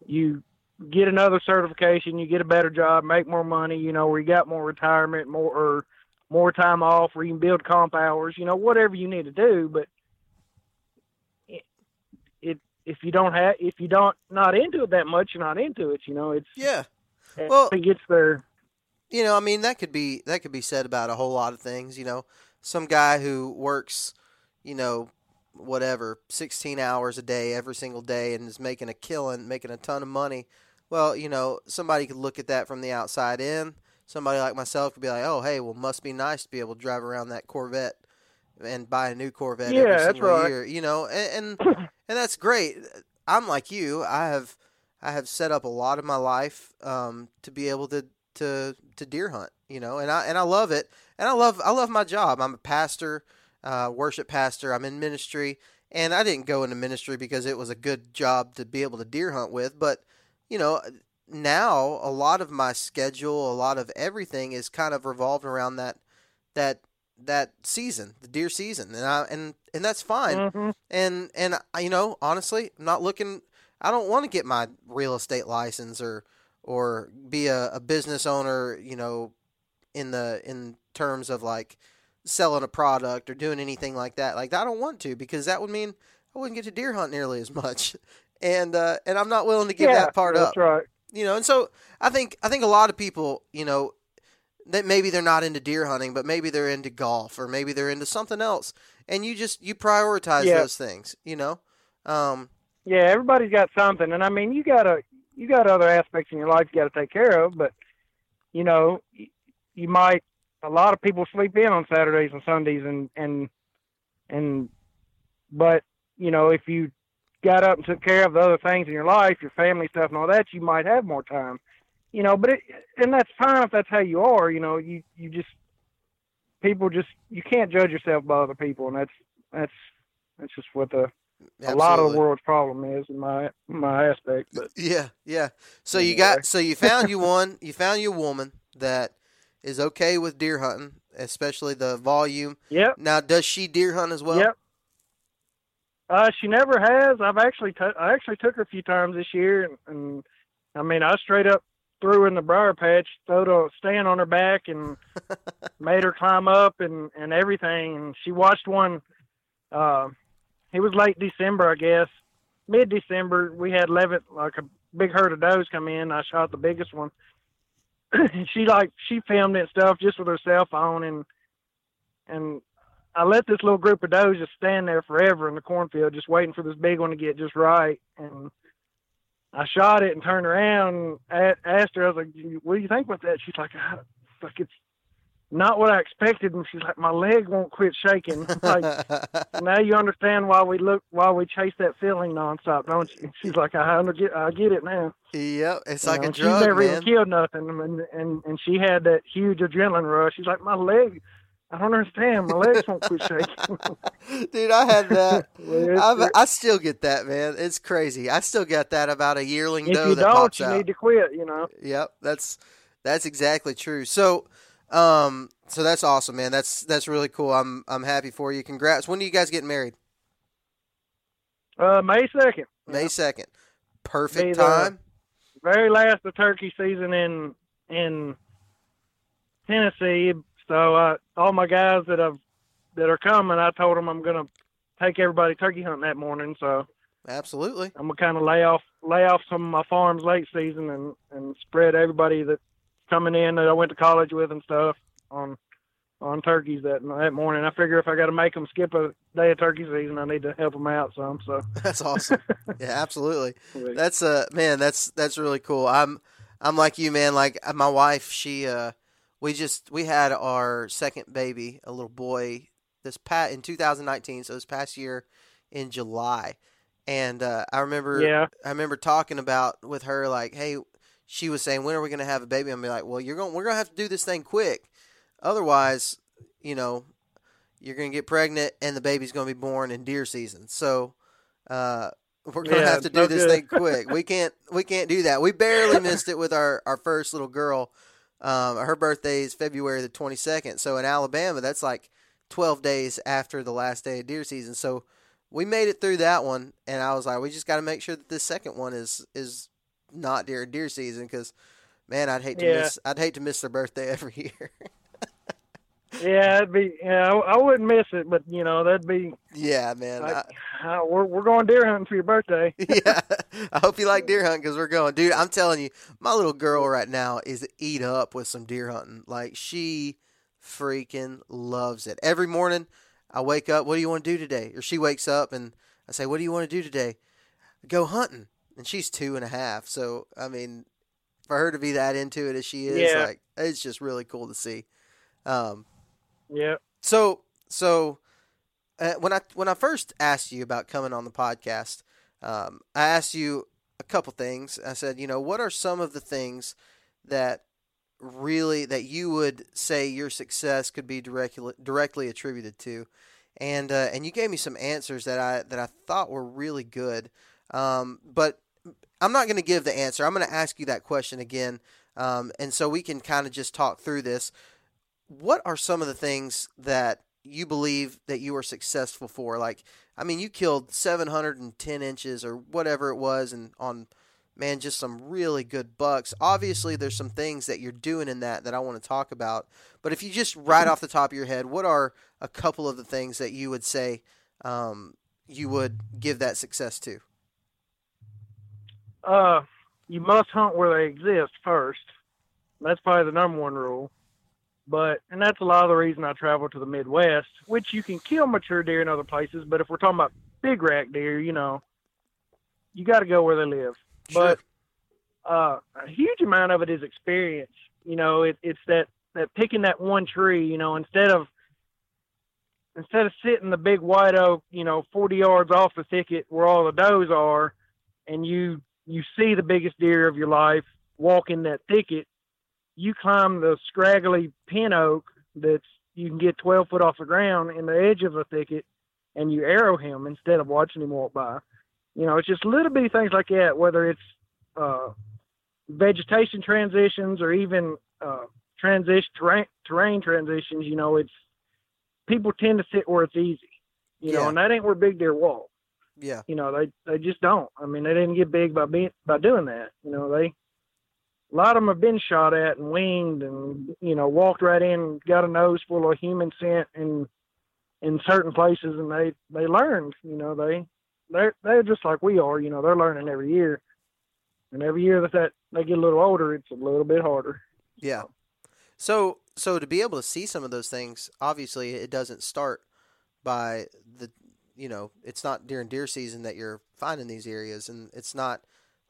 you get another certification, you get a better job, make more money. You know, where you got more retirement, more or more time off, where you can build comp hours. You know, whatever you need to do, but it, it if you don't have if you don't not into it that much, you're not into it. You know, it's Yeah. Well- think it's there. you know, I mean, that could be that could be said about a whole lot of things. You know, some guy who works, you know, whatever, sixteen hours a day every single day and is making a killing, making a ton of money. Well, you know, somebody could look at that from the outside in. Somebody like myself could be like, "Oh, hey, well, must be nice to be able to drive around that Corvette and buy a new Corvette Yeah, every single right. year." You know, and, and and that's great. I'm like you. I have I have set up a lot of my life um, to be able to to to deer hunt. You know, and I and I love it. And I love I love my job. I'm a pastor, uh, worship pastor. I'm in ministry, and I didn't go into ministry because it was a good job to be able to deer hunt with. But you know, now a lot of my schedule, a lot of everything is kind of revolved around that that that season, the deer season, and I and and that's fine Mhm. and and you know honestly i'm not looking i don't want to get my real estate license or or be a, a business owner you know in the in terms of like selling a product or doing anything like that like i don't want to because that would mean i wouldn't get to deer hunt nearly as much and uh and i'm not willing to give yeah, that part that's up right. You know and so i think i think a lot of people you know that maybe they're not into deer hunting but maybe they're into golf or maybe they're into something else and you just you prioritize Yeah. those things you know um Yeah, everybody's got something, and I mean, you gotta you got other aspects in your life you got to take care of, but you know, you might. A lot of people sleep in on Saturdays and Sundays, and and and, but you know, if you got up and took care of the other things in your life, your family stuff and all that, you might have more time. You know, but it and that's fine if that's how you are. You know, you you just people just you can't judge yourself by other people, and that's that's that's just what the a lot of the world's problem is in my my aspect. But yeah yeah so you got so you found you one you found you a woman that is okay with deer hunting especially the volume yep, now does she deer hunt as well yep. Uh, she never has. I've actually t- I actually took her a few times this year, and, and I mean I straight up threw her in the briar patch, threw a stand on her back, and made her climb up and and everything. And she watched one. Uh, it was late December, I guess, mid December. We had eleven like a big herd of does come in. I shot the biggest one. she like she filmed it and stuff just with her cell phone and and I let this little group of does just stand there forever in the cornfield, just waiting for this big one to get just right. And I shot it and turned around and asked her, I was like, "What do you think about that?" She's like, "Ah, "Like it's not what I expected. And she's like, my leg won't quit shaking. like now you understand why we look why we chase that feeling nonstop, don't you? She's like, I under get I get it now. Yep, it's You like know, a drug, She's never man. even killed nothing, and, and and she had that huge adrenaline rush. She's like, my leg. I don't understand. My legs won't quit shaking. Dude, I had that. Well, I still get that, man. It's crazy. I still got that about a yearling if doe you that don't, pops you out. need to quit. You know. Yep, that's that's exactly true. So, um, so that's awesome, man. That's that's really cool. I'm I'm happy for you. Congrats. When do you guys get married? Uh, May second. May second. Perfect time. very last of turkey season in in Tennessee. So uh, all my guys that have that are coming, I told them I'm gonna take everybody turkey hunting that morning. So Absolutely. I'm gonna kind of lay off lay off some of my farms late season and and spread everybody that's coming in that I went to college with and stuff on on turkeys that that morning. I figure if I got to make them skip a day of turkey season, I need to help them out some. So That's awesome. yeah, absolutely. That's uh man, that's that's really cool. I'm I'm like you, man. Like uh, my wife, she uh we just we had our second baby, a little boy, this pat in 2019, so this past year in July. And uh I remember yeah, I remember talking about with her like, hey, she was saying, when are we going to have a baby? I'm be like, well, you're going, we're going to have to do this thing quick, otherwise, you know, you're going to get pregnant and the baby's going to be born in deer season. So, uh, we're going to Yeah, have to no do this good. thing quick. We can't, we can't do that. We barely missed it with our our first little girl. Um, her birthday is February the 22nd. So in Alabama, that's like 12 days after the last day of deer season. So we made it through that one, and I was like, we just got to make sure that this second one is is not deer deer season because, man, I'd hate to Yeah. miss I'd hate to miss their birthday every year. Yeah, it'd be yeah. I, I wouldn't miss it, but you know that'd be yeah, man. like, I, uh, we're we're going deer hunting for your birthday. yeah, I hope you like deer hunting because we're going, dude. I'm telling you, my little girl right now is eat up with some deer hunting. Like she freaking loves it. Every morning, I wake up. What do you want to do today? Or she wakes up and I say, "What do you want to do today?" Go hunting. And she's two and a half, so I mean, for her to be that into it as she is, Yeah. like it's just really cool to see. Um, Yeah. so so uh, when I when I first asked you about coming on the podcast, um, I asked you a couple things. I said, you know, what are some of the things that really that you would say your success could be directly directly attributed to, and uh, and you gave me some answers that I that I thought were really good. Um, but I'm not going to give the answer. I'm going to ask you that question again, um, and so we can kind of just talk through this what are some of the things that you believe that you were successful for? Like, I mean, you killed 710 inches or whatever it was, and on man, just some really good bucks. Obviously, there's some things that you're doing in that that I want to talk about. But if you just right off the top of your head, what are a couple of the things that you would say um, you would give that success to? Uh, you must hunt where they exist first. That's probably the number one rule. But and that's a lot of the reason I travel to the Midwest, which you can kill mature deer in other places. But if we're talking about big rack deer, you know, you got to go where they live. But uh, a huge amount of it is experience. You know, it, it's that that picking that one tree. You know, instead of instead of sitting the big white oak, you know, 40 yards off the thicket where all the does are, and you you see the biggest deer of your life walk in that thicket, you climb the scraggly pin oak that's you can get 12 foot off the ground in the edge of the thicket, and you arrow him instead of watching him walk by. You know, it's just little bitty things like that, whether it's uh, vegetation transitions or even uh, transition terrain, terrain transitions. You know, it's people tend to sit where it's easy. You Yeah. know, and that ain't where big deer walk Yeah, you know they they just don't i mean they didn't get big by being by doing that you know they a lot of them have been shot at and winged and you know walked right in got a nose full of human scent and in certain places and they they learned you know they they're they're just like we are you know they're learning every year and every year that, that they get a little older it's a little bit harder yeah. So, so to be able to see some of those things, obviously, it doesn't start by the, you know, it's not during deer season that you're finding these areas, and it's not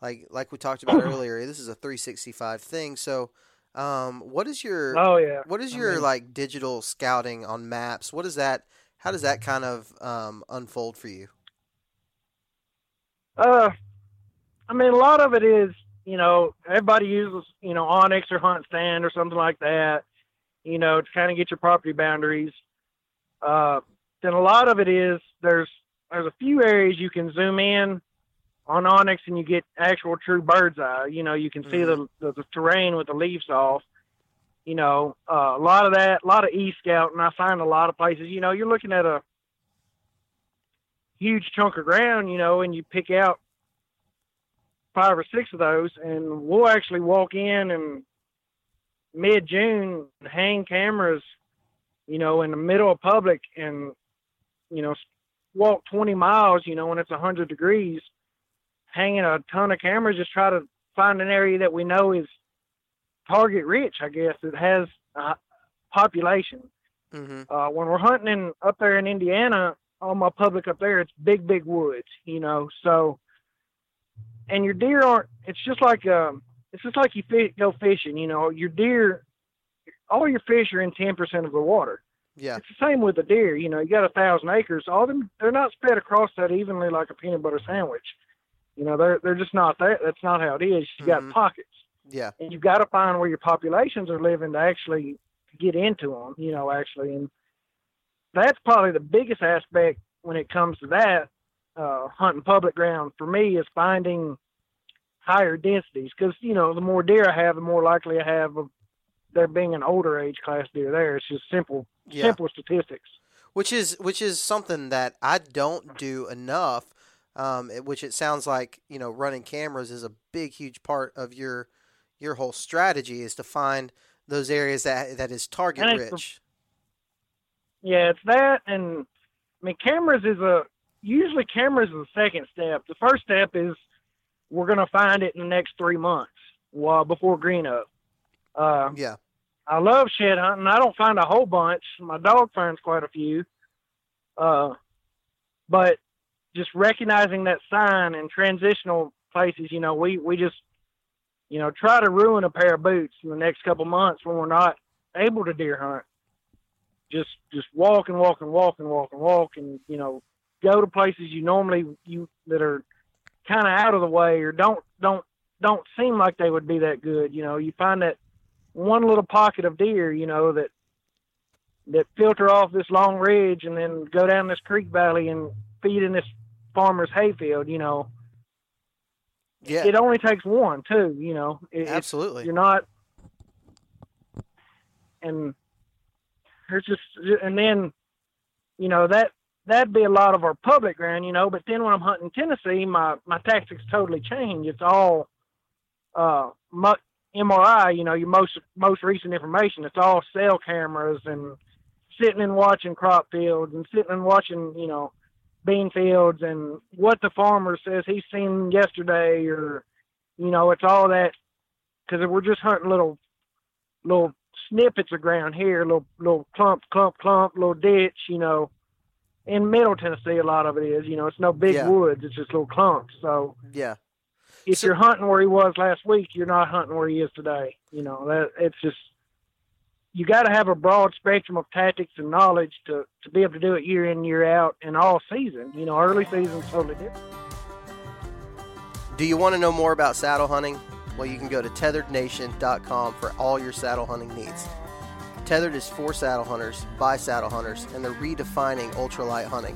like like we talked about earlier. This is a 365 thing. So, Um, what is your Oh yeah. what is I your mean- like digital scouting on maps? What is that? How does that kind of um, unfold for you? Uh, I mean, a lot of it is, you know, everybody uses, you know, onX or HuntStand or something like that, you know, to kind of get your property boundaries. Uh, then a lot of it is there's there's a few areas you can zoom in on onX and you get actual true bird's eye. You know, you can see the, the the terrain with the leaves off. You know, uh, a lot of that, a lot of e scout, and I find a lot of places. You know, you're looking at a huge chunk of ground, you know, and you pick out five or six of those, and we'll actually walk in and mid June hang cameras, you know, in the middle of public, and you know, walk 20 miles, you know, when it's 100 degrees, hanging a ton of cameras, just try to find an area that we know is target rich, I guess, that has a population. Mm-hmm. Uh, when we're hunting in, up there in Indiana, all my public up there, it's big, big woods, you know. So, and your deer aren't. It's just like um, it's just like you go fishing, you know. Your deer, all your fish are in ten percent of the water. Yeah. It's the same with the deer. You know, you got a thousand acres. All them, they're not spread across that evenly like a peanut butter sandwich. You know, they're they're just not there. That's not how it is. You got pockets Yeah. and you've got to find where your populations are living to actually get into them, you know, actually. And that's probably the biggest aspect when it comes to that, uh, hunting public ground for me is finding higher densities. Cause, you know, the more deer I have, the more likely I have of there being an older age class deer there. It's just simple, Yeah. simple statistics. which is which is something that I don't do enough. Um, which it sounds like you know running cameras is a big, huge part of your your whole strategy is to find those areas that that is target And it's the- rich. Yeah, it's that, and I mean, cameras is a usually cameras is the second step. The first step is we're gonna find it in the next three months, while before green up. Uh, Yeah, I love shed hunting. I don't find a whole bunch. My dog finds quite a few. Uh, but just recognizing that sign in transitional places, you know, we, we just, you know, try to ruin a pair of boots in the next couple months when we're not able to deer hunt. Just, just walk and walk and walk and walk and walk and, you know, go to places you normally, you, that are kind of out of the way or don't, don't, don't seem like they would be that good. You know, you find that one little pocket of deer, you know, that that filter off this long ridge and then go down this creek valley and feed in this farmer's hayfield, you know. yeah, It only takes one too, you know. It, absolutely. you're not and there's just and then you know that that'd be a lot of our public ground, you know, but then when I'm hunting Tennessee, my my tactics totally change. It's all uh mu- MRI, you know, your most most recent information. It's all cell cameras and sitting and watching crop fields and sitting and watching, you know, bean fields and what the farmer says he's seen yesterday, or you know, it's all that because we're just hunting little little snippets of ground here, little little clump, clump, clump, little ditch, you know. In Middle Tennessee, a lot of it is, you know, it's no big Yeah. woods; it's just little clumps. So Yeah, if So- you're hunting where he was last week, you're not hunting where he is today. You know, that it's just you got to have a broad spectrum of tactics and knowledge to to be able to do it year in year out and all season. You know, early season's totally different. Do you want to know more about saddle hunting? Well, you can go to tetherednation.com for all your saddle hunting needs. Tethered is for saddle hunters, by saddle hunters, and they're redefining ultralight hunting.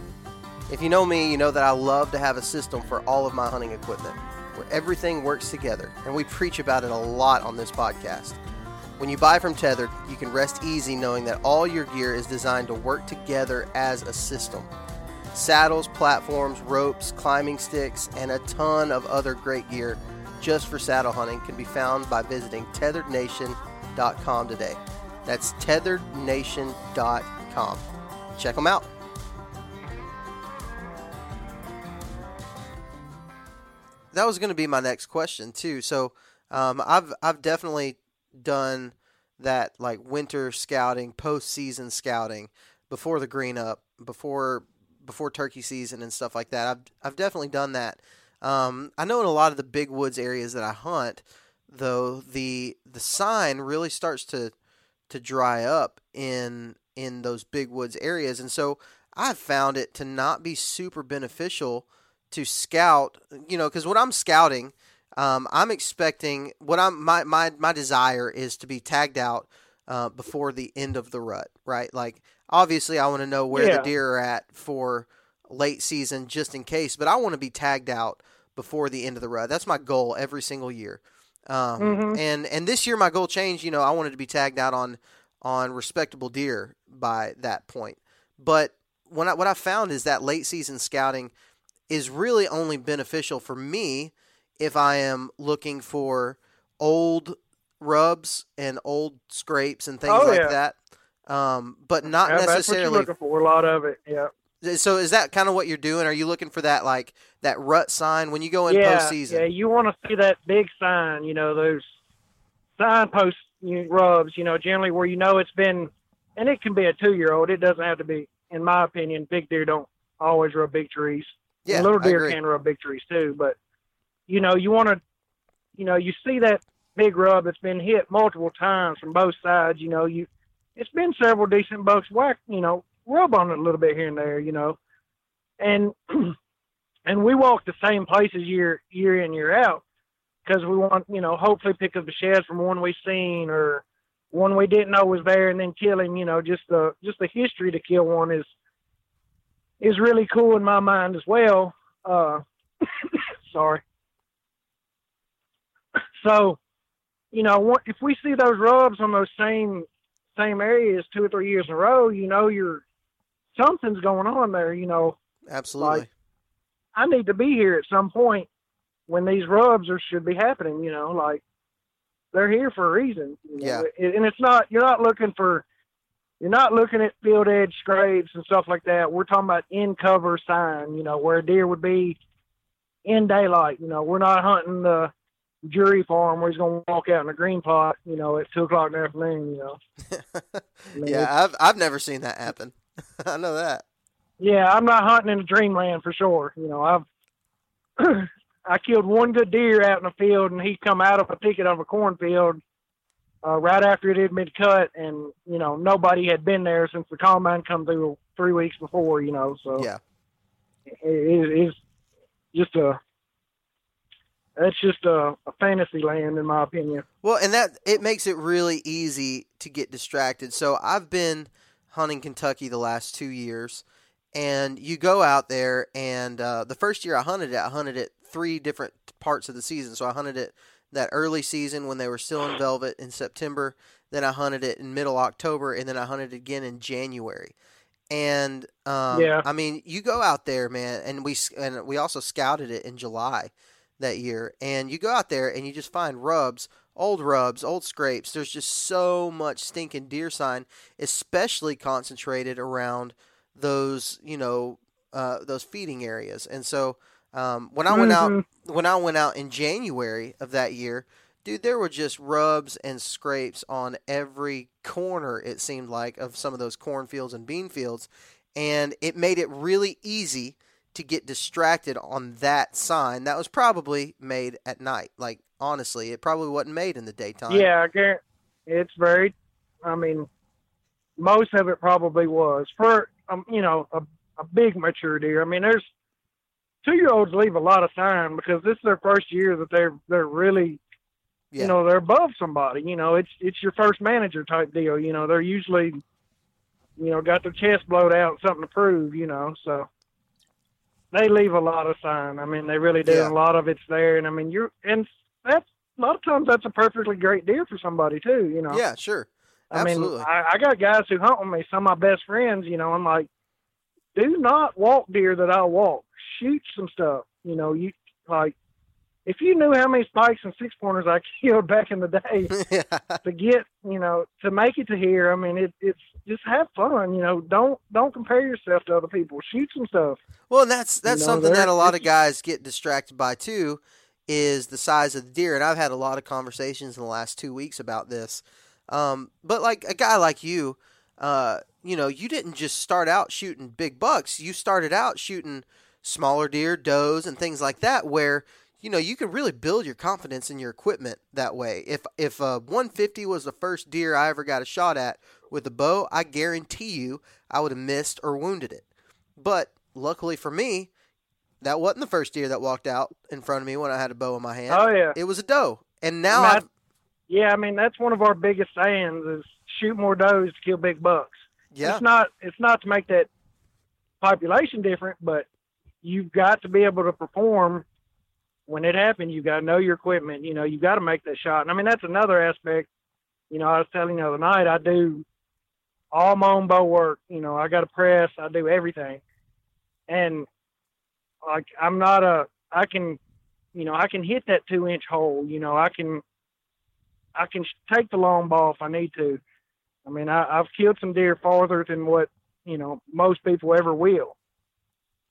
If you know me, you know that I love to have a system for all of my hunting equipment where everything works together, and we preach about it a lot on this podcast. When you buy from Tethered, you can rest easy knowing that all your gear is designed to work together as a system saddles, platforms, ropes, climbing sticks, and a ton of other great gear just for saddle hunting can be found by visiting tetherednation.com today. That's tetherednation.com. Check them out. That was going to be my next question too. So um, I've I've definitely done that like winter scouting, postseason scouting before the green up, before before turkey season and stuff like that. I've I've definitely done that. Um, I know in a lot of the big woods areas that I hunt, though, the the sign really starts to to dry up in in those big woods areas, and so I've found it to not be super beneficial to scout. You know, because when I'm scouting, um, I'm expecting what I'm my my my desire is to be tagged out uh, before the end of the rut, right? Like obviously, I want to know where Yeah. the deer are at for late season, just in case. But I want to be tagged out before the end of the rut. That's my goal every single year. Um, Mhm. And and this year my goal changed. You know, I wanted to be tagged out on on respectable deer by that point. But when I, what I found is that late season scouting is really only beneficial for me if I am looking for old rubs and old scrapes and things Oh, like yeah. that. Um, but not Yeah, That's what necessarily you're looking for. A lot of it. Yeah. so is that kind of what you're doing? Are you looking for that like that rut sign when you go in yeah, postseason? yeah. You want to see that big sign. You know those signpost rubs. You know, generally where you know it's been, and it can be a two-year-old. It doesn't have to be. In my opinion, big deer don't always rub big trees. Yeah, And little deer can rub big trees too. But you know, you want to, you know, you see that big rub that's been hit multiple times from both sides. You know, you it's been several decent bucks whack. You know, rub on it a little bit here and there. You know, and and we walk the same places year year in year out because we want you know hopefully pick up the shed from one we seen or one we didn't know was there and then kill him. You know, just the just the history to kill one is is really cool in my mind as well. Uh, sorry. So, you know, if we see those rubs on those same same areas two or three years in a row, you know, you're something's going on there. You know, Absolutely. like- I need to be here at some point when these rubs are should be happening. You know, like they're here for a reason. You know? Yeah. And it's not you're not looking for you're not looking at field edge scrapes and stuff like that. We're talking about in cover sign. You know, where a deer would be in daylight. You know, we're not hunting the jury farm where he's going to walk out in a green plot. You know, at two o'clock in the afternoon. You know. I mean, yeah, I've I've never seen that happen. I know that. Yeah, I'm not hunting in the dreamland for sure. You know, I've I killed one good deer out in the field, and he come out of a thicket of a cornfield uh, right after it had been cut, and you know nobody had been there since the combine come through three weeks before. You know, so Yeah. it, it is just a that's just a, a fantasy land in my opinion. Well, and that it makes it really easy to get distracted. So I've been hunting Kentucky the last two years, and you go out there, and uh, the first year I hunted it, I hunted it three different parts of the season. So I hunted it that early season when they were still in velvet in September. Then I hunted it in middle October, and then I hunted it again in January. And um, Yeah. I mean, you go out there, man, and we and we also scouted it in July that year. And you go out there and you just find rubs, old rubs, old scrapes. There's just so much stinking deer sign, especially concentrated around those, you know, uh, those feeding areas. And so um, when I went out, Mhm. when I went out in January of that year, dude, there were just rubs and scrapes on every corner. It seemed like of some of those cornfields and bean fields, and it made it really easy to get distracted on that sign that was probably made at night. Like honestly, it probably wasn't made in the daytime. Yeah, it's very. I mean, most of it probably was for um, you know a, a big mature deer. I mean, there's two year olds leave a lot of sign because this is their first year that they're they're really Yeah. you know they're above somebody. You know, it's it's your first manager type deal. You know, they're usually you know got their chest blowed out, something to prove. You know, so they leave a lot of sign. I mean, they really do. Yeah. A lot of it's there, and I mean, you're and that's a lot of times that's a perfectly great deer for somebody too. You know, Yeah, sure. I mean, I, I got guys who hunt with me. Some of my best friends. You know, I'm like, do not walk deer that I walk. Shoot some stuff. You know, you like. If you knew how many spikes and six pointers I killed back in the day yeah. to get, you know, to make it to here, I mean, it, it's just have fun. You know, don't don't compare yourself to other people. Shoot some stuff. Well, and that's that's know, something that a lot of guys get distracted by too, is the size of the deer. And I've had a lot of conversations in the last two weeks about this. Um, but like a guy like you, uh, you know, you didn't just start out shooting big bucks. You started out shooting smaller deer, does, and things like that, where you know, you can really build your confidence in your equipment that way. If if uh, 150 was the first deer I ever got a shot at with a bow, I guarantee you I would have missed or wounded it. But luckily for me, that wasn't the first deer that walked out in front of me when I had a bow in my hand. Oh yeah, It was a doe, and now I've, yeah. I mean, that's one of our biggest sayings: is shoot more does to kill big bucks. yeah, It's not. It's not to make that population different, but you've got to be able to perform when it happens. You got to know your equipment. You know, you got to make that shot. And I mean, that's another aspect. You know, I was telling you the other night, I do all my own bow work. You know, I got a press. I do everything, and like I'm not a. I can, you know, I can hit that two inch hole. You know, I can. I can take the long ball if I need to. I mean, I, I've killed some deer farther than what you know most people ever will,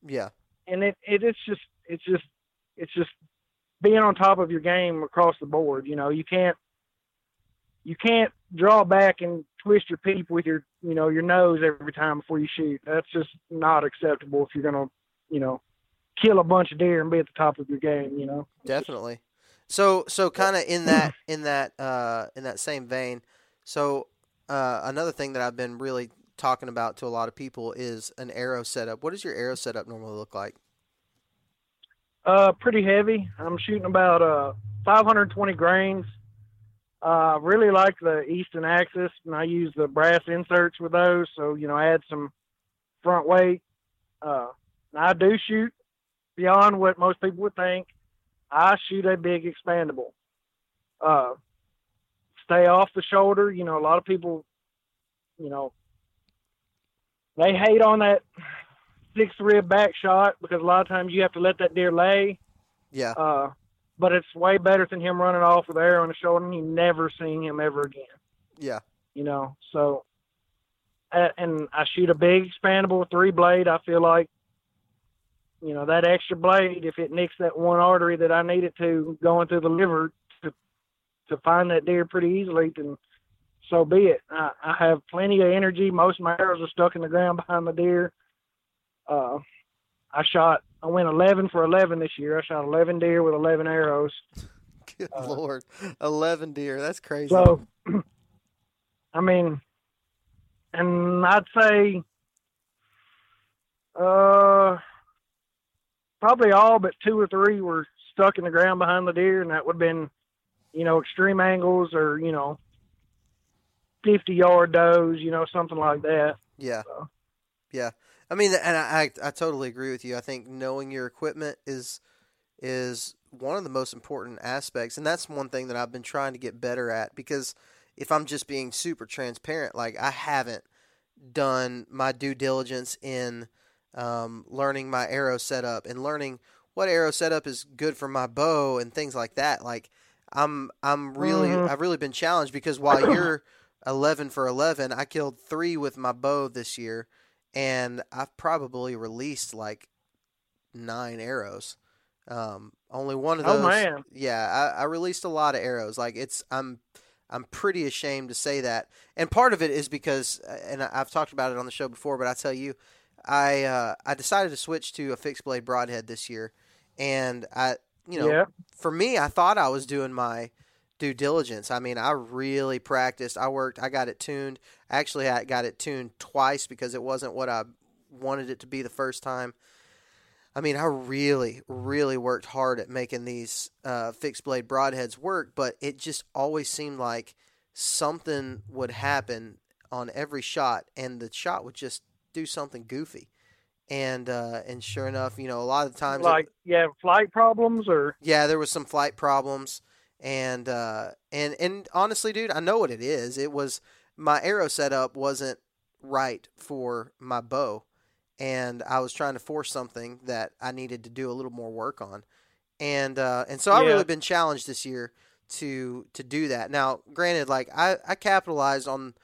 yeah, and it, it it's just it's just it's just being on top of your game across the board. You know, you can't you can't draw back and twist your peep with your you know your nose every time before you shoot. That's just not acceptable if you're gonna you know kill a bunch of deer and be at the top of your game. You know. definitely. So so kind of in that in that uh, in that same vein. So uh, another thing that I've been really talking about to a lot of people is an arrow setup. What does your arrow setup normally look like? Uh, pretty heavy. I'm shooting about uh 520 grains. Uh, really like the Easton Axis, and I use the brass inserts with those. So you know, add some front weight. Uh, I do shoot beyond what most people would think. I shoot a big expandable. Uh, stay off the shoulder. You know, a lot of people, you know, they hate on that six rib back shot because a lot of times you have to let that deer lay. Yeah, Uh, but it's way better than him running off with arrow in the shoulder and you never seeing him ever again. yeah, You know, so uh, and I shoot a big expandable three blade. I feel like you know that extra blade, if it nicks that one artery that I need it to going through the liver to to find that deer pretty easily, then so be it. I, I have plenty of energy. Most of my arrows are stuck in the ground behind the deer. Uh, I shot. I went 11 for 11 this year. I shot 11 deer with 11 arrows. Good Uh, lord, eleven deer. That's crazy. So, I mean, and I'd say, uh, probably all but two or three were stuck in the ground behind the deer, and that would have been, you know, extreme angles or you know, fifty yard does, you know, something like that. Yeah. So. Yeah. I mean, and I, I I totally agree with you. I think knowing your equipment is is one of the most important aspects, and that's one thing that I've been trying to get better at. Because if I'm just being super transparent, like I haven't done my due diligence in um, learning my arrow setup and learning what arrow setup is good for my bow and things like that. Like I'm I'm really Mhm. I've really been challenged because while you're 11 for 11, I killed three with my bow this year, and I've probably released like nine arrows. Um, only one of those. Oh, man. Yeah, I, I released a lot of arrows. Like it's I'm I'm pretty ashamed to say that, and part of it is because, uh, and I've talked about it on the show before, but I tell you, I uh, I decided to switch to a fixed blade broadhead this year, and I you know yeah, for me, I thought I was doing my due diligence. I mean, I really practiced. I worked. I got it tuned. Actually, I got it tuned twice because it wasn't what I wanted it to be the first time. I mean, I really, really worked hard at making these uh, fixed blade broadheads work, but it just always seemed like something would happen on every shot, and the shot would just do something goofy. And uh, and sure enough, you know, a lot of the times, like you have flight problems or yeah, there was some flight problems, and uh, and and honestly, dude, I know what it is. It was my arrow setup wasn't right for my bow, and I was trying to force something that I needed to do a little more work on, and uh, and so I've Yeah. really been challenged this year to to do that. Now, granted, like I I capitalized on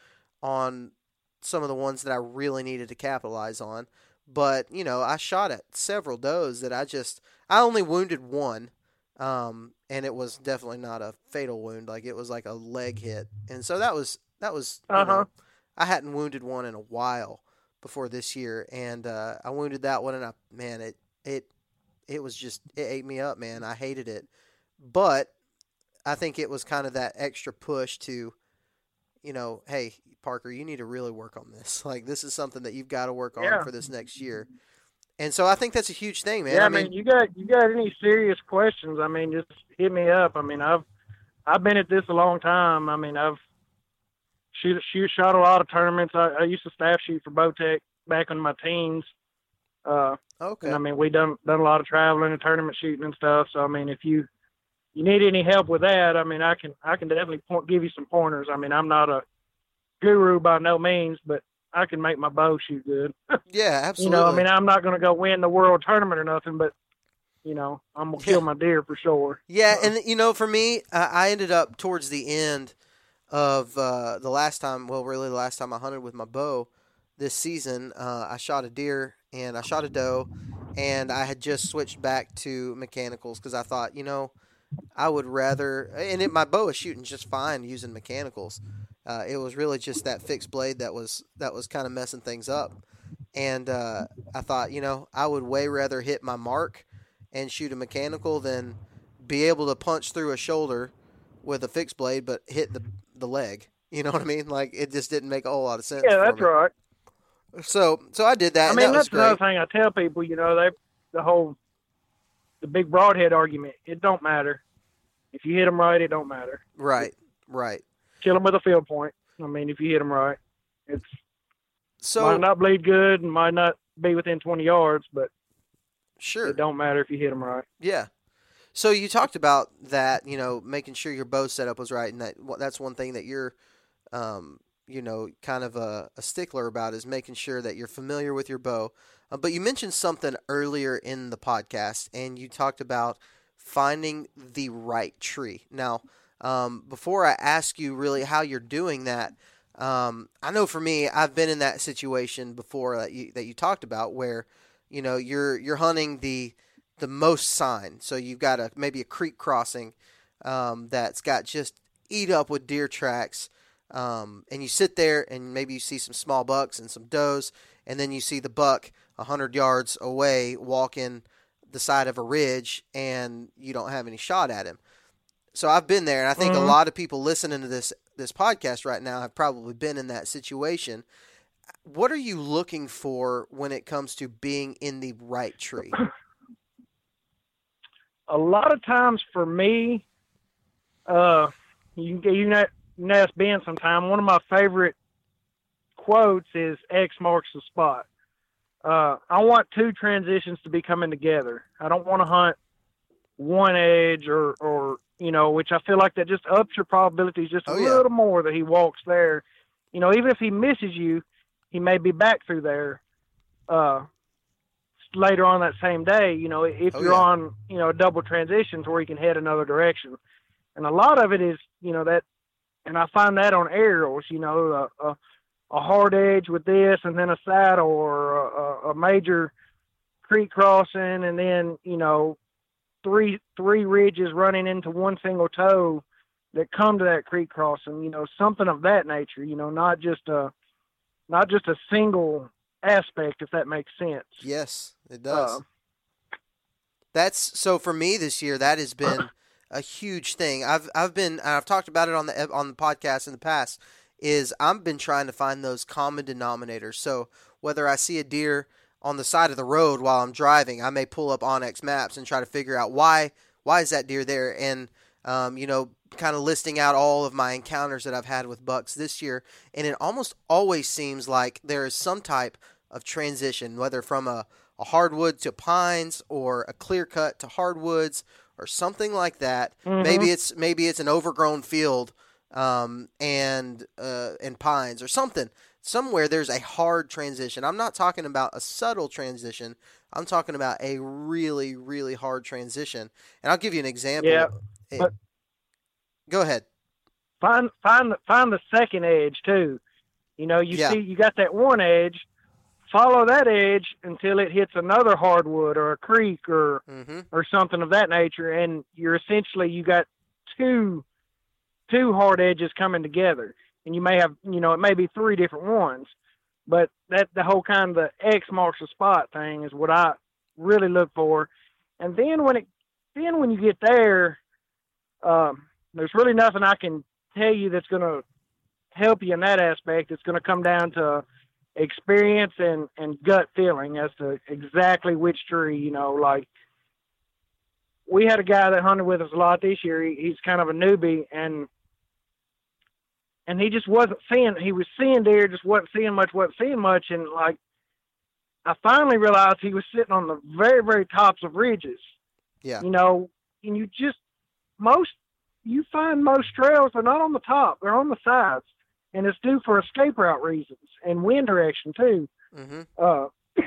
on some of the ones that I really needed to capitalize on, but you know I shot at several does that I just I only wounded one, um, and it was definitely not a fatal wound. Like it was like a leg hit, and so that was that was Uh-huh. know, I hadn't wounded one in a while before this year, and uh, I wounded that one, and I man it it it was just it ate me up, man. I hated it, but I think it was kind of that extra push to, you know, hey Parker, you need to really work on this. Like this is something that you've got to work on Yeah. for this next year. And so I think that's a huge thing, man. yeah, I mean, you got you got any serious questions? I mean, just hit me up. I mean, I've I've been at this a long time. I mean, I've shoot shoot shot a lot of tournaments. I, I used to staff shoot for Bowtech back in my teens. Uh, okay. and I mean, we done done a lot of traveling and tournament shooting and stuff. So I mean, if you you need any help with that, I mean, I can I can definitely point, give you some pointers. I mean, I'm not a guru by no means, but I can make my bow shoot good. yeah, absolutely. You know, I mean, I'm not going to go win the world tournament or nothing, but you know, I'm gonna Yeah. kill my deer for sure. Yeah, Uh, and you know, for me, I ended up towards the end of uh, the last time. Well, really, the last time I hunted with my bow this season, uh, I shot a deer and I shot a doe, and I had just switched back to mechanicals because I thought, you know, I would rather. And it, my bow is shooting just fine using mechanicals. Uh, it was really just that fixed blade that was that was kind of messing things up. And uh, I thought, you know, I would way rather hit my mark and shoot a mechanical than be able to punch through a shoulder with a fixed blade, but hit the the leg. You know what I mean? Like it just didn't make a whole lot of sense. Yeah, that's me. right. So so I did that. I mean, that that's another thing I tell people. You know, they the whole the big broadhead argument. It don't matter if you hit them right. It don't matter. Right, right. Kill them with a field point. I mean, if you hit them right, it's So might not bleed good and might not be within 20 yards, but sure, it don't matter if you hit them right. yeah. So you talked about that, you know, making sure your bow setup was right, and that that's one thing that you're, um, you know, kind of a, a stickler about is making sure that you're familiar with your bow. Uh, but you mentioned something earlier in the podcast, and you talked about finding the right tree. Now, um, before I ask you really how you're doing that, um, I know for me, I've been in that situation before that you that you talked about, where you know you're you're hunting the the most sign. So you've got a maybe a creek crossing um, that's got just eat up with deer tracks, um, and you sit there and maybe you see some small bucks and some does, and then you see the buck a hundred yards away walking the side of a ridge, and you don't have any shot at him. So I've been there, and I think a Mhm. lot of people listening to this this podcast right now have probably been in that situation. What are you looking for when it comes to being in the right tree? a lot of times for me, uh, you can you you can ask Ben sometime. One of my favorite quotes is "X marks the spot." Uh, I want two transitions to be coming together. I don't want to hunt one edge or or you know, which I feel like that just ups your probabilities just a Oh, yeah. little more that he walks there. You know, even if he misses you, he may be back through there. Uh, later on that same day, you know, if Oh, you're yeah. on, you know, a double transition to where you can head another direction. And a lot of it is, you know, that, and I find that on aerials, you know, a, a, a hard edge with this and then a saddle or a, a, a major creek crossing and then, you know, three, three ridges running into one single toe that come to that creek crossing, you know, something of that nature, you know, not just a, not just a single aspect, if that makes sense. Yes, it does. Uh, That's so for me this year. That has been a huge thing. I've I've been I've talked about it on the on the podcast in the past. Is I've been trying to find those common denominators. So whether I see a deer on the side of the road while I'm driving, I may pull up onX Maps and try to figure out why why is that deer there, and um, you know, kind of listing out all of my encounters that I've had with bucks this year. And it almost always seems like there is some type of transition, whether from a a hardwood to pines or a clear cut to hardwoods or something like that. Mhm. Maybe it's maybe it's an overgrown field um, and uh, and pines or something. Somewhere there's a hard transition. I'm not talking about a subtle transition. I'm talking about a really really hard transition. And I'll give you an example. Yeah, It- but- go ahead. find find the find the second edge too. You know, you Yeah. see you got that one edge, follow that edge until it hits another hardwood or a creek or hmm or something of that nature and you're essentially you got two two hard edges coming together. And you may have you know, it may be three different ones. But that the whole kind of the X marks the spot thing is what I really look for. And then when it then when you get there, um, there's really nothing I can tell you that's going to help you in that aspect. It's going to come down to experience and and gut feeling as to exactly which tree. You know, like we had a guy that hunted with us a lot this year. He, he's kind of a newbie, and and he just wasn't seeing. He was seeing deer, just wasn't seeing much, wasn't seeing much, and like I finally realized he was sitting on the very, very tops of ridges. Yeah. You know, and you just most you find most trails are not on the top; they're on the sides, and it's due for escape route reasons and wind direction too. Mm-hmm. Uh,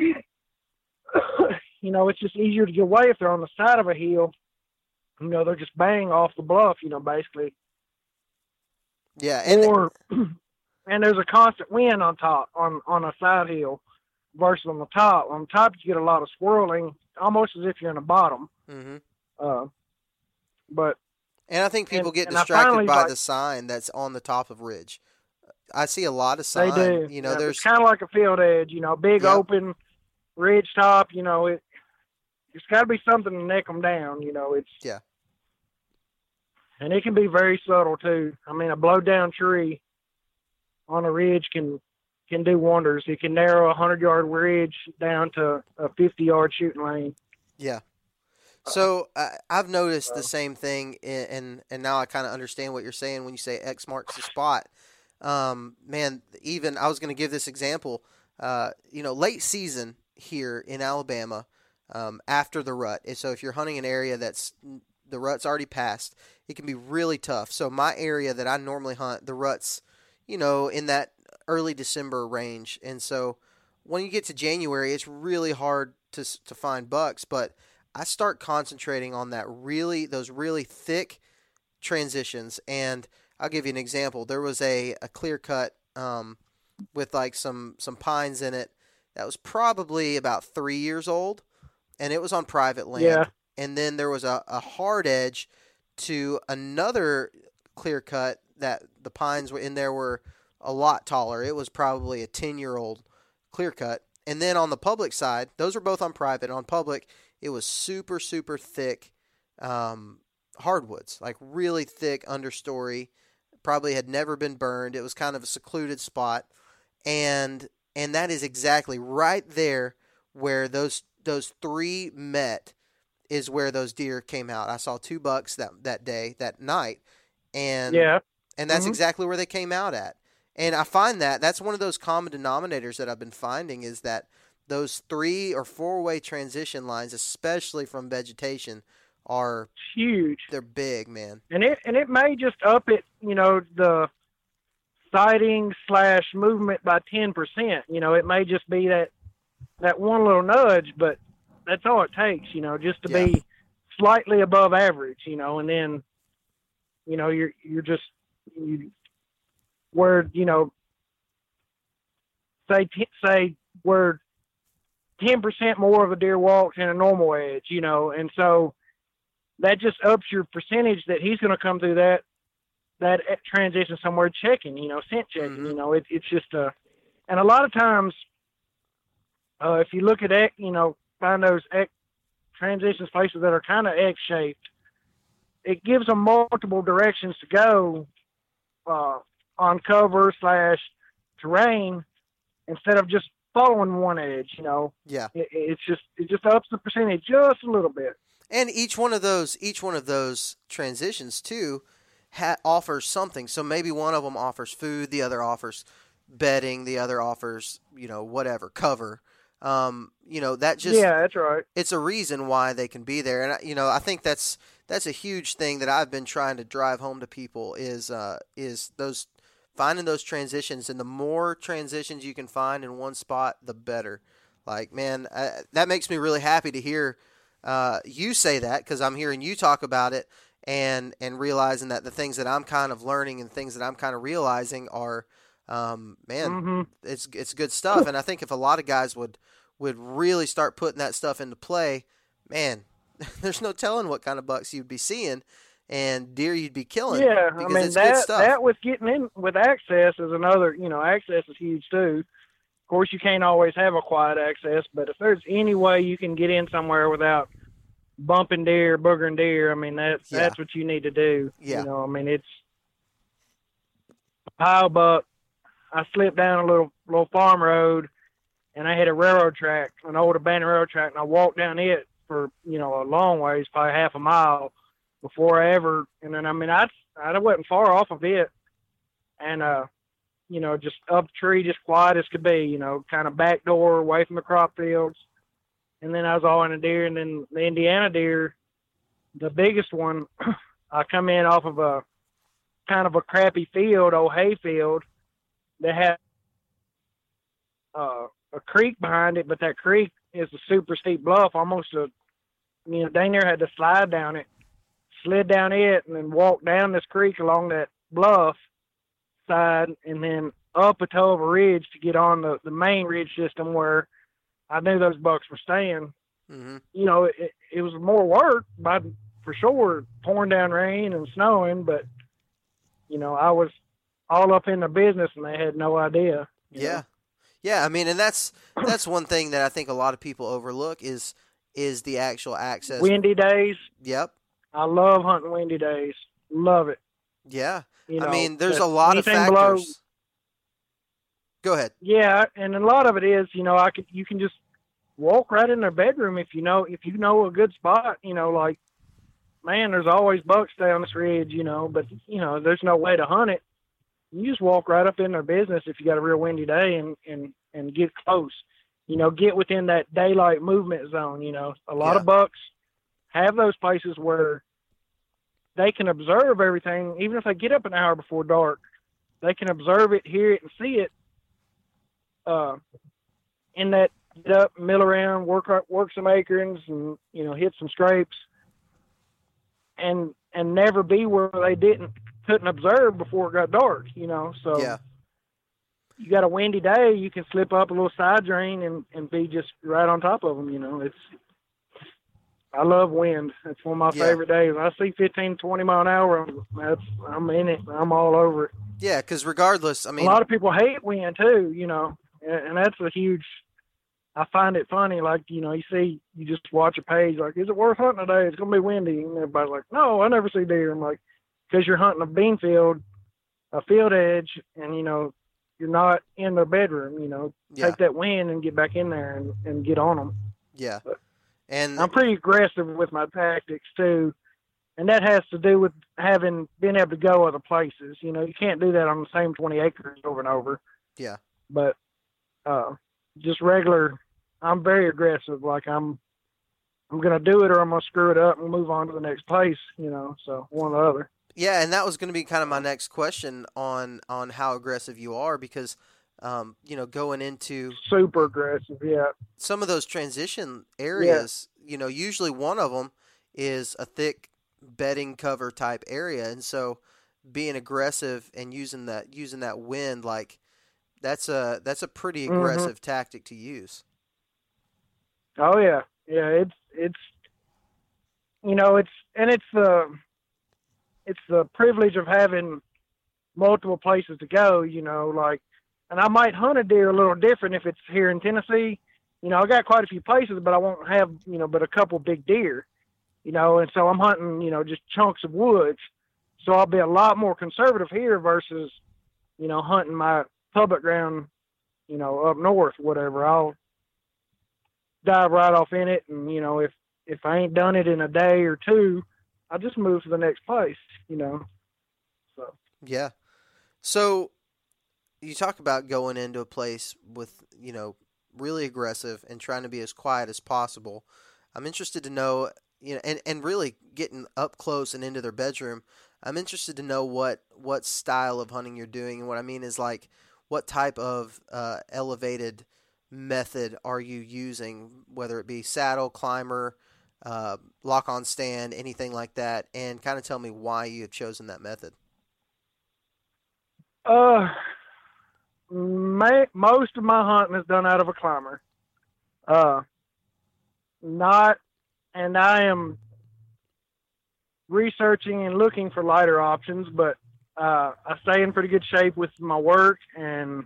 you know, it's just easier to get away if they're on the side of a hill. You know, they're just bang off the bluff. You know, basically. Yeah, and or and there's a constant wind on top on on a side hill versus on the top. On top, you get a lot of swirling, almost as if you're in the bottom. Mm-hmm. Uh, but and I think people And- get distracted finally, by like- the sign that's on the top of ridge. I see a lot of signs. they do. You know, Yeah, there's kind of like a field edge. You know, big Yep. open ridge top. You know, it it's got to be something to neck them down. You know, it's Yeah. and it can be very subtle too. I mean, a blow down tree on a ridge can can do wonders. It can narrow a hundred yard ridge down to a fifty yard shooting lane. Yeah. So I I've noticed the same thing, and and now I kind of understand what you're saying when you say X marks the spot. Um, man, even I was going to give this example. Uh, you know, late season here in Alabama, um, after the rut. And so if you're hunting an area that's the rut's already passed, it can be really tough. So my area that I normally hunt, the ruts, you know, in that early December range, and so when you get to January, it's really hard to to find bucks, but I start concentrating on that really those really thick transitions. And I'll give you an example. There was a, a clear cut um, with like some some pines in it that was probably about three years old, and it was on private land. Yeah. And then there was a, a hard edge to another clear cut that the pines were in there were a lot taller. It was probably a ten year old clear cut. And then on the public side, those are both on private. On public, it was super super thick um, hardwoods, like really thick understory. Probably had never been burned. It was kind of a secluded spot, and and that is exactly right there where those those three met is where those deer came out. I saw two bucks that that day that night, and yeah. and that's Mhm. exactly where they came out at. And I find that that's one of those common denominators that I've been finding is that those three or four way transition lines, especially from vegetation, are huge. they're big, man. and it and it may just up it, you know, the sighting slash movement by ten percent. You know, it may just be that that one little nudge, but that's all it takes. You know, just to Yeah. be slightly above average. You know, and then you know you're you're just you where you know say say where ten percent more of a deer walks in a normal edge. You know, and so that just ups your percentage that he's going to come through that that transition somewhere checking, you know, scent checking. Mhm. You know, it, it's just a, and a lot of times, uh, if you look at X, you know, find those X transition spaces that are kind of X shaped, it gives them multiple directions to go uh, on cover slash terrain instead of just following one edge. You know, Yeah. it, it's just it just ups the percentage just a little bit. And each one of those each one of those transitions too ha- offers something. So maybe one of them offers food, the other offers bedding, the other offers, you know, whatever, cover. Um, you know, that just yeah, that's right. it's a reason why they can be there and you know i think that's that's a huge thing that i've been trying to drive home to people is uh is those finding those transitions and the more transitions you can find in one spot the better. Like man I, that makes me really happy to hear uh you say that because i'm hearing you talk about it and and realizing that the things that i'm kind of learning and things that i'm kind of realizing are um man hmm it's it's good stuff. And i think if a lot of guys would would really start putting that stuff into play man there's no telling what kind of bucks you'd be seeing and deer you'd be killing Yeah, I because mean it's good that stuff that with getting in with access is another. You know, access is huge too. Of course, you can't always have a quiet access, but if there's any way you can get in somewhere without bumping deer, boogering deer. I mean, that's Yeah. that's what you need to do. Yeah. You know, I mean, it's a pile buck. I slipped down a little little farm road, and I hit a railroad track, an old abandoned railroad track, and I walked down it for you know a long ways, probably half a mile, before I ever. And then I mean, I I wasn't far off of it, and uh, you know, just up the tree, just quiet as could be. You know, kind of back door away from the crop fields and then I was all in a deer, and then the Indiana deer, the biggest one, I come in off of a kind of a crappy field, old hay field, that had uh, a creek behind it, but that creek is a super steep bluff, almost a, you know, dang near had to slide down it, slid down it, and then walk down this creek along that bluff side, and then up a toe of a ridge to get on the, the main ridge system where I knew those bucks were staying. hmm You know, it, it was more work, by for sure, pouring down rain and snowing. But you know, I was all up in the business, and they had no idea. Yeah. know? Yeah, I mean, and that's that's one thing that I think a lot of people overlook is is the actual access. windy days. Yep. I love hunting windy days. Love it. Yeah. You know, I mean, there's a lot of anything below- factors. Go ahead. yeah, and a lot of it is, you know, I could you can just walk right in their bedroom if you know if you know a good spot. You know, like man, there's always bucks down this ridge. You know, but you know, there's no way to hunt it. You just walk right up in their business if you got a real windy day and and and get close. You know, get within that daylight movement zone. You know, a lot Yeah. of bucks have those places where they can observe everything, even if they get up an hour before dark. They can observe it, hear it, and see it uh, in that get up, mill around, work work some acorns, and you know hit some scrapes, and and never be where they didn't couldn't observe before it got dark. You know, so Yeah. you got a windy day, you can slip up a little side drain and and be just right on top of them. You know, it's I love wind. It's one of my Yeah. favorite days. I see 15, 20 mile an hour. That's I'm in it. I'm all over it Yeah, because regardless, I mean, a lot of people hate wind too, you know, and, and that's a huge. I find it funny, like you know, you see, you just watch a page, like, is it worth hunting today? It's gonna be windy, and everybody's like, no, I never see deer. I'm like, because you're hunting a bean field, a field edge, and you know, you're not in their bedroom. You know, yeah, take that wind and get back in there and, and get on them. yeah, and I'm pretty aggressive with my tactics too, and that has to do with having been able to go other places. You know, you can't do that on the same 20 acres over and over. Yeah. But uh, just regular, I'm very aggressive. Like I'm, I'm gonna do it or I'm gonna screw it up and move on to the next place. You know, so one or the other. yeah, and that was going to be kind of my next question on on how aggressive you are because, um, you know, going into Super aggressive. Yeah. some of those transition areas, you know, usually one of them is a thick bedding cover type area, and so being aggressive and using that using that wind like that's a that's a pretty Mhm. aggressive tactic to use. Oh yeah, yeah. It's it's you know it's and it's the it's the privilege of having multiple places to go. You know, like and I might hunt a deer a little different if it's here in Tennessee. You know, I got quite a few places, but I won't have you know but a couple big deer. You know, and so I'm hunting you know just chunks of woods. So I'll be a lot more conservative here versus you know hunting my public ground. You know, up north, whatever. I'll dive right off in it and you know if if i ain't done it in a day or two i'll just move to the next place you know so Yeah. So you talk about going into a place with, you know, really aggressive and trying to be as quiet as possible. I'm interested to know, you know, and, and really getting up close and into their bedroom. I'm interested to know what what style of hunting you're doing, and what I mean is like what type of uh, elevated method are you using, whether it be saddle, climber, uh, lock on stand, anything like that, and kind of tell me why you have chosen that method. uh most of my hunting is done out of a climber uh not and i am researching and looking for lighter options but uh i stay in pretty good shape with my work and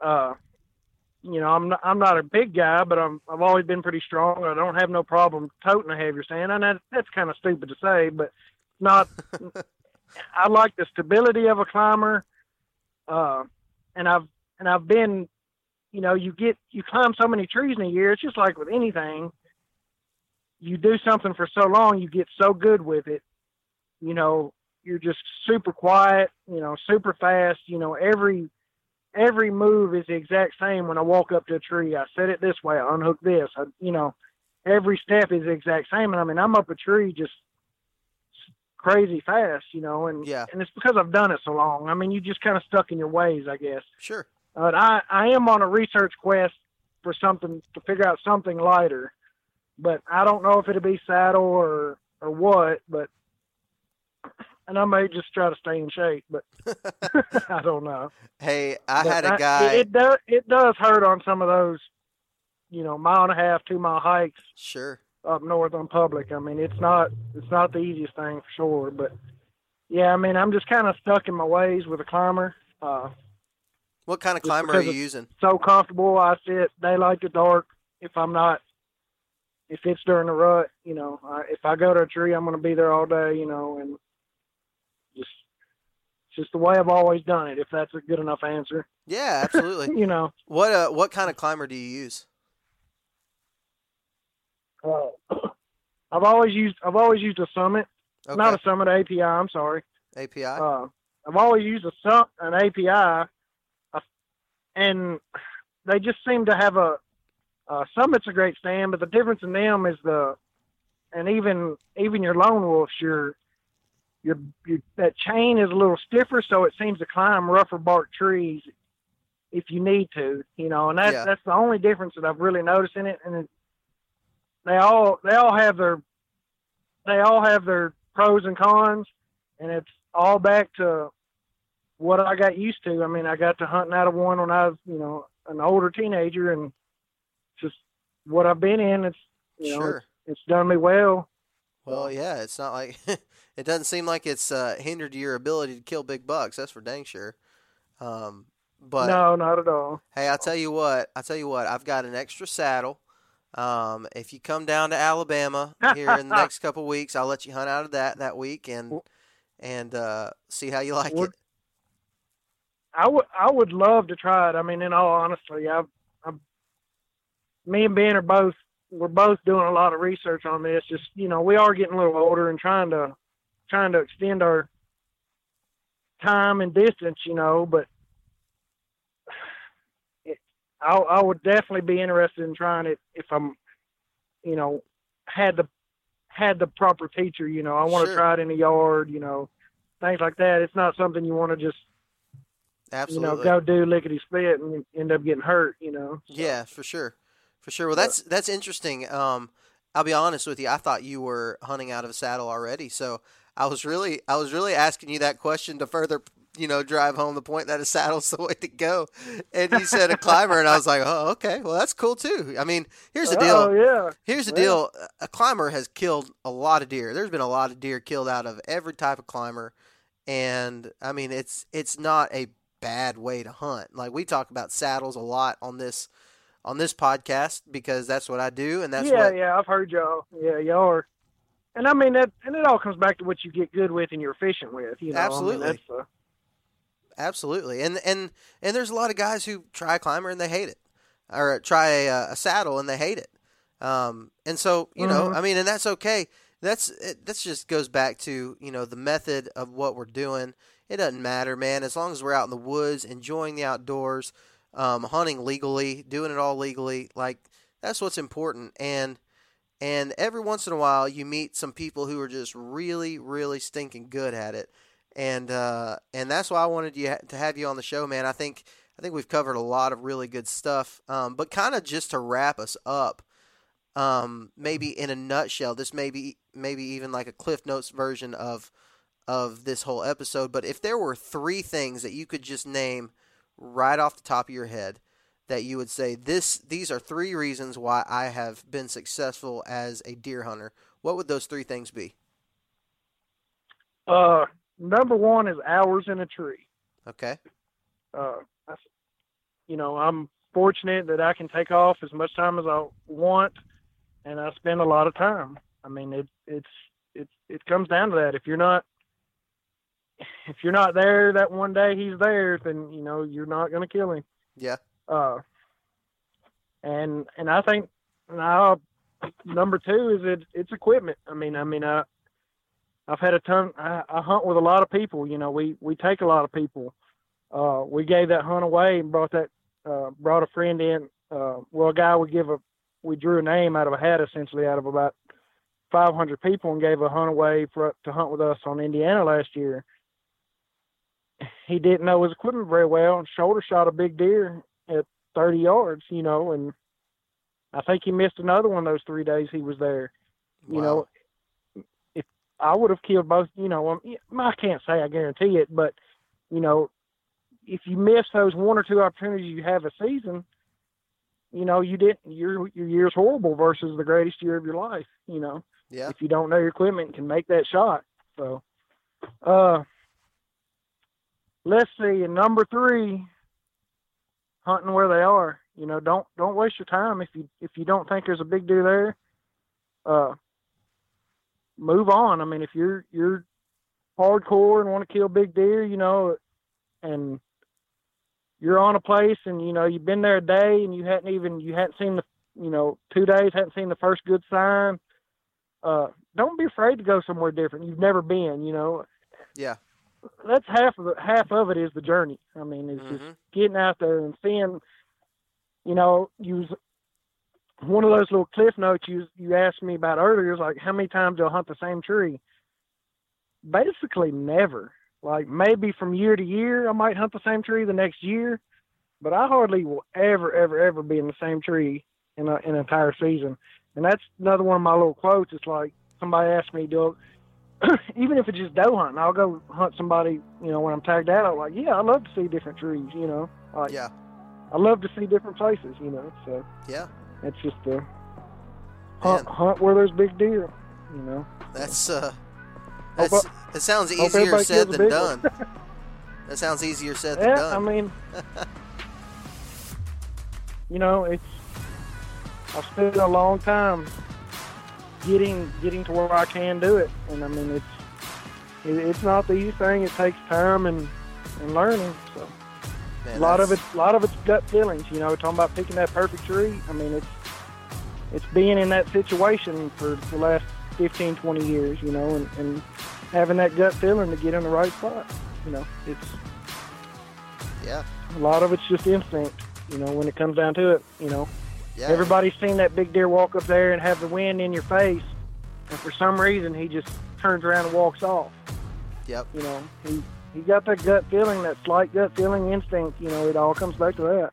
uh you know, I'm not, I'm not a big guy, but I'm I've always been pretty strong. I don't have no problem toting a heavier stand, and that, that's kind of stupid to say, but not. I like the stability of a climber, uh, and I've and I've been, you know, you get you climb so many trees in a year. It's just like with anything. You do something for so long, you get so good with it. You know, you're just super quiet. You know, super fast. You know, every every move is the exact same when I walk up to a tree. I set it this way, I unhook this. I, you know, every step is the exact same. And I mean, I'm up a tree just crazy fast, you know, and Yeah. and it's because I've done it so long. I mean, you just kind of stuck in your ways, I guess. Sure. But I I am on a research quest for something to figure out something lighter, but I don't know if it'll be saddle or or what. But and I may just try to stay in shape, but I don't know. Hey, I But had a guy. It, it does. It does hurt on some of those, you know, mile and a half, two mile hikes Sure. Up north on public. I mean, it's not. It's not the easiest thing for sure. But yeah, I mean, I'm just kind of stuck in my ways with a climber. Uh, What kind of climber are you using? so comfortable. I sit daylight to dark. If I'm not, if it's during the rut, you know, I, if I go to a tree, I'm going to be there all day. You know, and just. it's Just the way I've always done it. If that's a good enough answer, Yeah, absolutely. you know. what uh, what kind of climber do you use? Uh, I've always used I've always used a Summit, Okay. not a Summit API. I'm sorry. API. Uh, I've always used a Sum an API, uh, and they just seem to have a uh, Summit's a great stand, but the difference in them is the and even even your lone wolves your your your that chain is a little stiffer, so it seems to climb rougher bark trees if you need to, you know, and that's Yeah. that's the only difference that I've really noticed in it. And it, they all they all have their they all have their pros and cons, and it's all back to what I got used to. I mean, I got to hunting out of one when I was, you know, an older teenager, and just what I've been in. It's you know, sure. it's, it's done me well. Well, yeah, it's not like it doesn't seem like it's uh, hindered your ability to kill big bucks. That's for dang sure. Um, but no, not at all. hey, I'll tell you what. I'll tell you what. I've got an extra saddle. Um, if you come down to Alabama here in the next couple weeks, I'll let you hunt out of that that week and and uh, see how you like Would- it. I would I would love to try it. I mean, in all honesty, I've, I've me and Ben are both we're both doing a lot of research on this. Just you know, we are getting a little older and trying to trying to extend our time and distance. You know, but I I would definitely be interested in trying it if I'm, you know, had the had the proper teacher. You know, I want to Sure. try it in the yard. You know, things like that. It's not something you want to just Absolutely. you know, go do lickety split and end up getting hurt, you know. So, Yeah, for sure, for sure. Well, that's that's interesting. Um, I'll be honest with you. I thought you were hunting out of a saddle already, so I was really I was really asking you that question to further you know drive home the point that a saddle's the way to go. And you said a climber, and I was like, oh, okay, well that's cool too. I mean, here's the deal. Oh yeah. Here's the Well- deal. A climber has killed a lot of deer. There's been a lot of deer killed out of every type of climber, and I mean it's it's not a bad way to hunt. Like we talk about saddles a lot on this on this podcast because that's what I do, and that's yeah, what yeah, I've heard y'all. Yeah, y'all are. And I mean that, and it all comes back to what you get good with and you're efficient with. You know, Absolutely. I mean, that's, absolutely. And and and there's a lot of guys who try a climber and they hate it, or try a, uh, a saddle and they hate it. Um, and so you know, Mhm. I mean, and that's okay. That's it, that's just goes back to you know the method of what we're doing. It doesn't matter, man. As long as we're out in the woods, enjoying the outdoors, um, hunting legally, doing it all legally, like that's what's important. And and every once in a while, you meet some people who are just really, really stinking good at it. And uh, and that's why I wanted you to have you on the show, man. I think I think we've covered a lot of really good stuff. Um, but kind of just to wrap us up, um, maybe in a nutshell, this may be maybe even like a Cliff Notes version of of this whole episode. But if there were three things that you could just name right off the top of your head that you would say this these are three reasons why I have been successful as a deer hunter, what would those three things be? uh, number one is hours in a tree. Okay. Uh, you know, I'm fortunate that I can take off as much time as I want, and I spend a lot of time. I mean, it it's it it comes down to that. If you're not if you're not there that one day he's there, then you know you're not going to kill him. Yeah. Uh, and and I think now number two is it it's equipment. I mean, I mean, I I've had a ton. I, I hunt with a lot of people. You know, we we take a lot of people. Uh, we gave that hunt away and brought that uh, brought a friend in. Uh, well, a guy would give a we drew a name out of a hat essentially out of about 500 people and gave a hunt away for to hunt with us on Indiana last year. He didn't know his equipment very well and shoulder shot a big deer at 30 yards, you know, and I think he missed another one those three days he was there. You Wow. know, I would have killed both, you know, um, I can't say I guarantee it, but you know, if you miss those one or two opportunities you have a season, you know, you didn't your your year's horrible versus the greatest year of your life. You know, Yeah. if you don't know your equipment, can make that shot. So, uh, let's see. And number three, hunting where they are. You know, don't don't waste your time if you if you don't think there's a big deer there. Uh, move on. I mean, if you're you're hardcore and want to kill big deer, you know, and you're on a place and you know you've been there a day and you hadn't even you hadn't seen the you know two days hadn't seen the first good sign uh don't be afraid to go somewhere different you've never been you know Yeah. that's half of it half of it is the journey i mean it's just Mhm. getting out there and seeing you know use one of those little cliff notes you you asked me about earlier is like how many times you'll hunt the same tree basically never like maybe from year to year i might hunt the same tree the next year but i hardly will ever ever ever be in the same tree in, a, in an entire season and that's another one of my little quotes it's like somebody asked me do even if it's just doe hunting i'll go hunt somebody you know when i'm tagged out i'm like yeah i love to see different trees you know like Yeah. i love to see different places you know so Yeah. It's just a hunt, Man. hunt where there's big deer you know That's uh. Hope That's it sounds easier said than done. that sounds easier said than Yeah, done. I mean, you know, it's I've spent a long time getting getting to where I can do it, and I mean, it's it, it's not the easy thing. It takes time and and learning. So Man, a lot of that's- it's a lot of it's gut feelings. You know, talking about picking that perfect tree. I mean, it's it's being in that situation for the last 15, 20 years. You know, and, and having that gut feeling to get in the right spot. You know, it's Yeah. a lot of it's just instinct, you know, when it comes down to it, you know. Yeah. Everybody's seen that big deer walk up there and have the wind in your face, and for some reason he just turns around and walks off. Yep. You know, he he got that gut feeling, that slight gut feeling instinct. You know, it all comes back to that.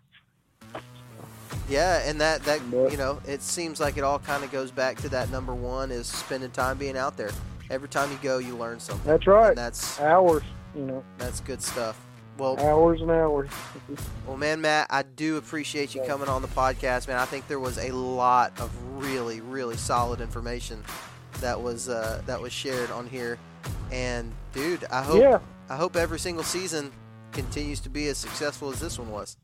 Yeah, and that that But- you know, it seems like it all kind of goes back to that number one is spending time being out there. Every time you go, you learn something. That's right. And that's Hours, you know, that's good stuff. Well, hours and hours. well, man, Matt, I do appreciate you coming on the podcast, man. I think there was a lot of really, really solid information that was uh, that was shared on here, and dude, I hope Yeah, I hope every single season continues to be as successful as this one was.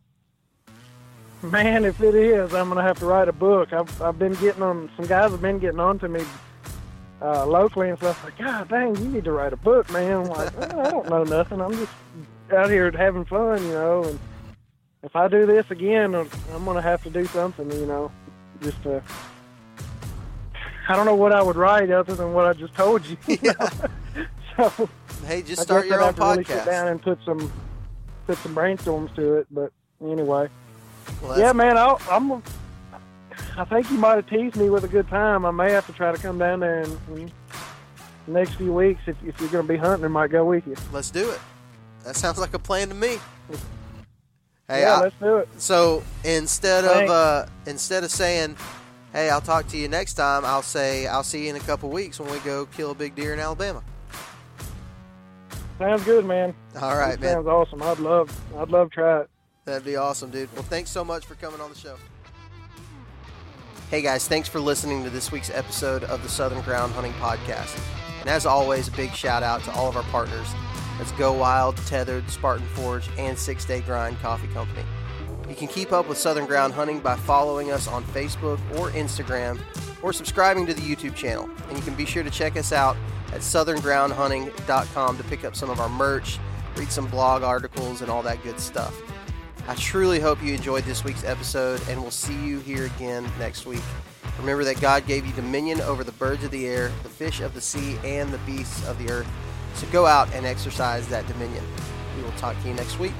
man, if it is, I'm gonna have to write a book. I've I've been getting on. Some guys have been getting on to me uh, locally and stuff. Like, God dang, you need to write a book, man. I'm like, well, I don't know nothing. I'm just out here having fun, you know. And if I do this again, I'm gonna have to do something, you know, just to. I don't know what I would write other than what I just told you. you know? so Hey, just start your own to really sit down and put some put some brainstorms to it. But anyway. Well, Yeah, man, I'll, I'm. I think you might have teased me with a good time. I may have to try to come down there and, and the next few weeks, if, if you're going to be hunting, I might go with you. let's do it. That sounds like a plan to me. Hey, yeah, I- let's do it. So instead of uh, instead of saying, "Hey, I'll talk to you next time," I'll say, "I'll see you in a couple weeks when we go kill a big deer in Alabama." Sounds good, man. All right, man. Sounds awesome. I'd love, I'd love to try it. That'd be awesome, dude. Well, thanks so much for coming on the show. Hey guys, thanks for listening to this week's episode of the Southern Ground Hunting Podcast. And as always, a big shout out to all of our partners. That's Go Wild, Tethered, Spartan Forge, and Six Day Grind Coffee Company. You can keep up with Southern Ground Hunting by following us on Facebook or Instagram or subscribing to the YouTube channel. And you can be sure to check us out at southerngroundhunting.com to pick up some of our merch, read some blog articles, and all that good stuff. I truly hope you enjoyed this week's episode, and we'll see you here again next week. Remember that God gave you dominion over the birds of the air, the fish of the sea, and the beasts of the earth. So go out and exercise that dominion. We will talk to you next week.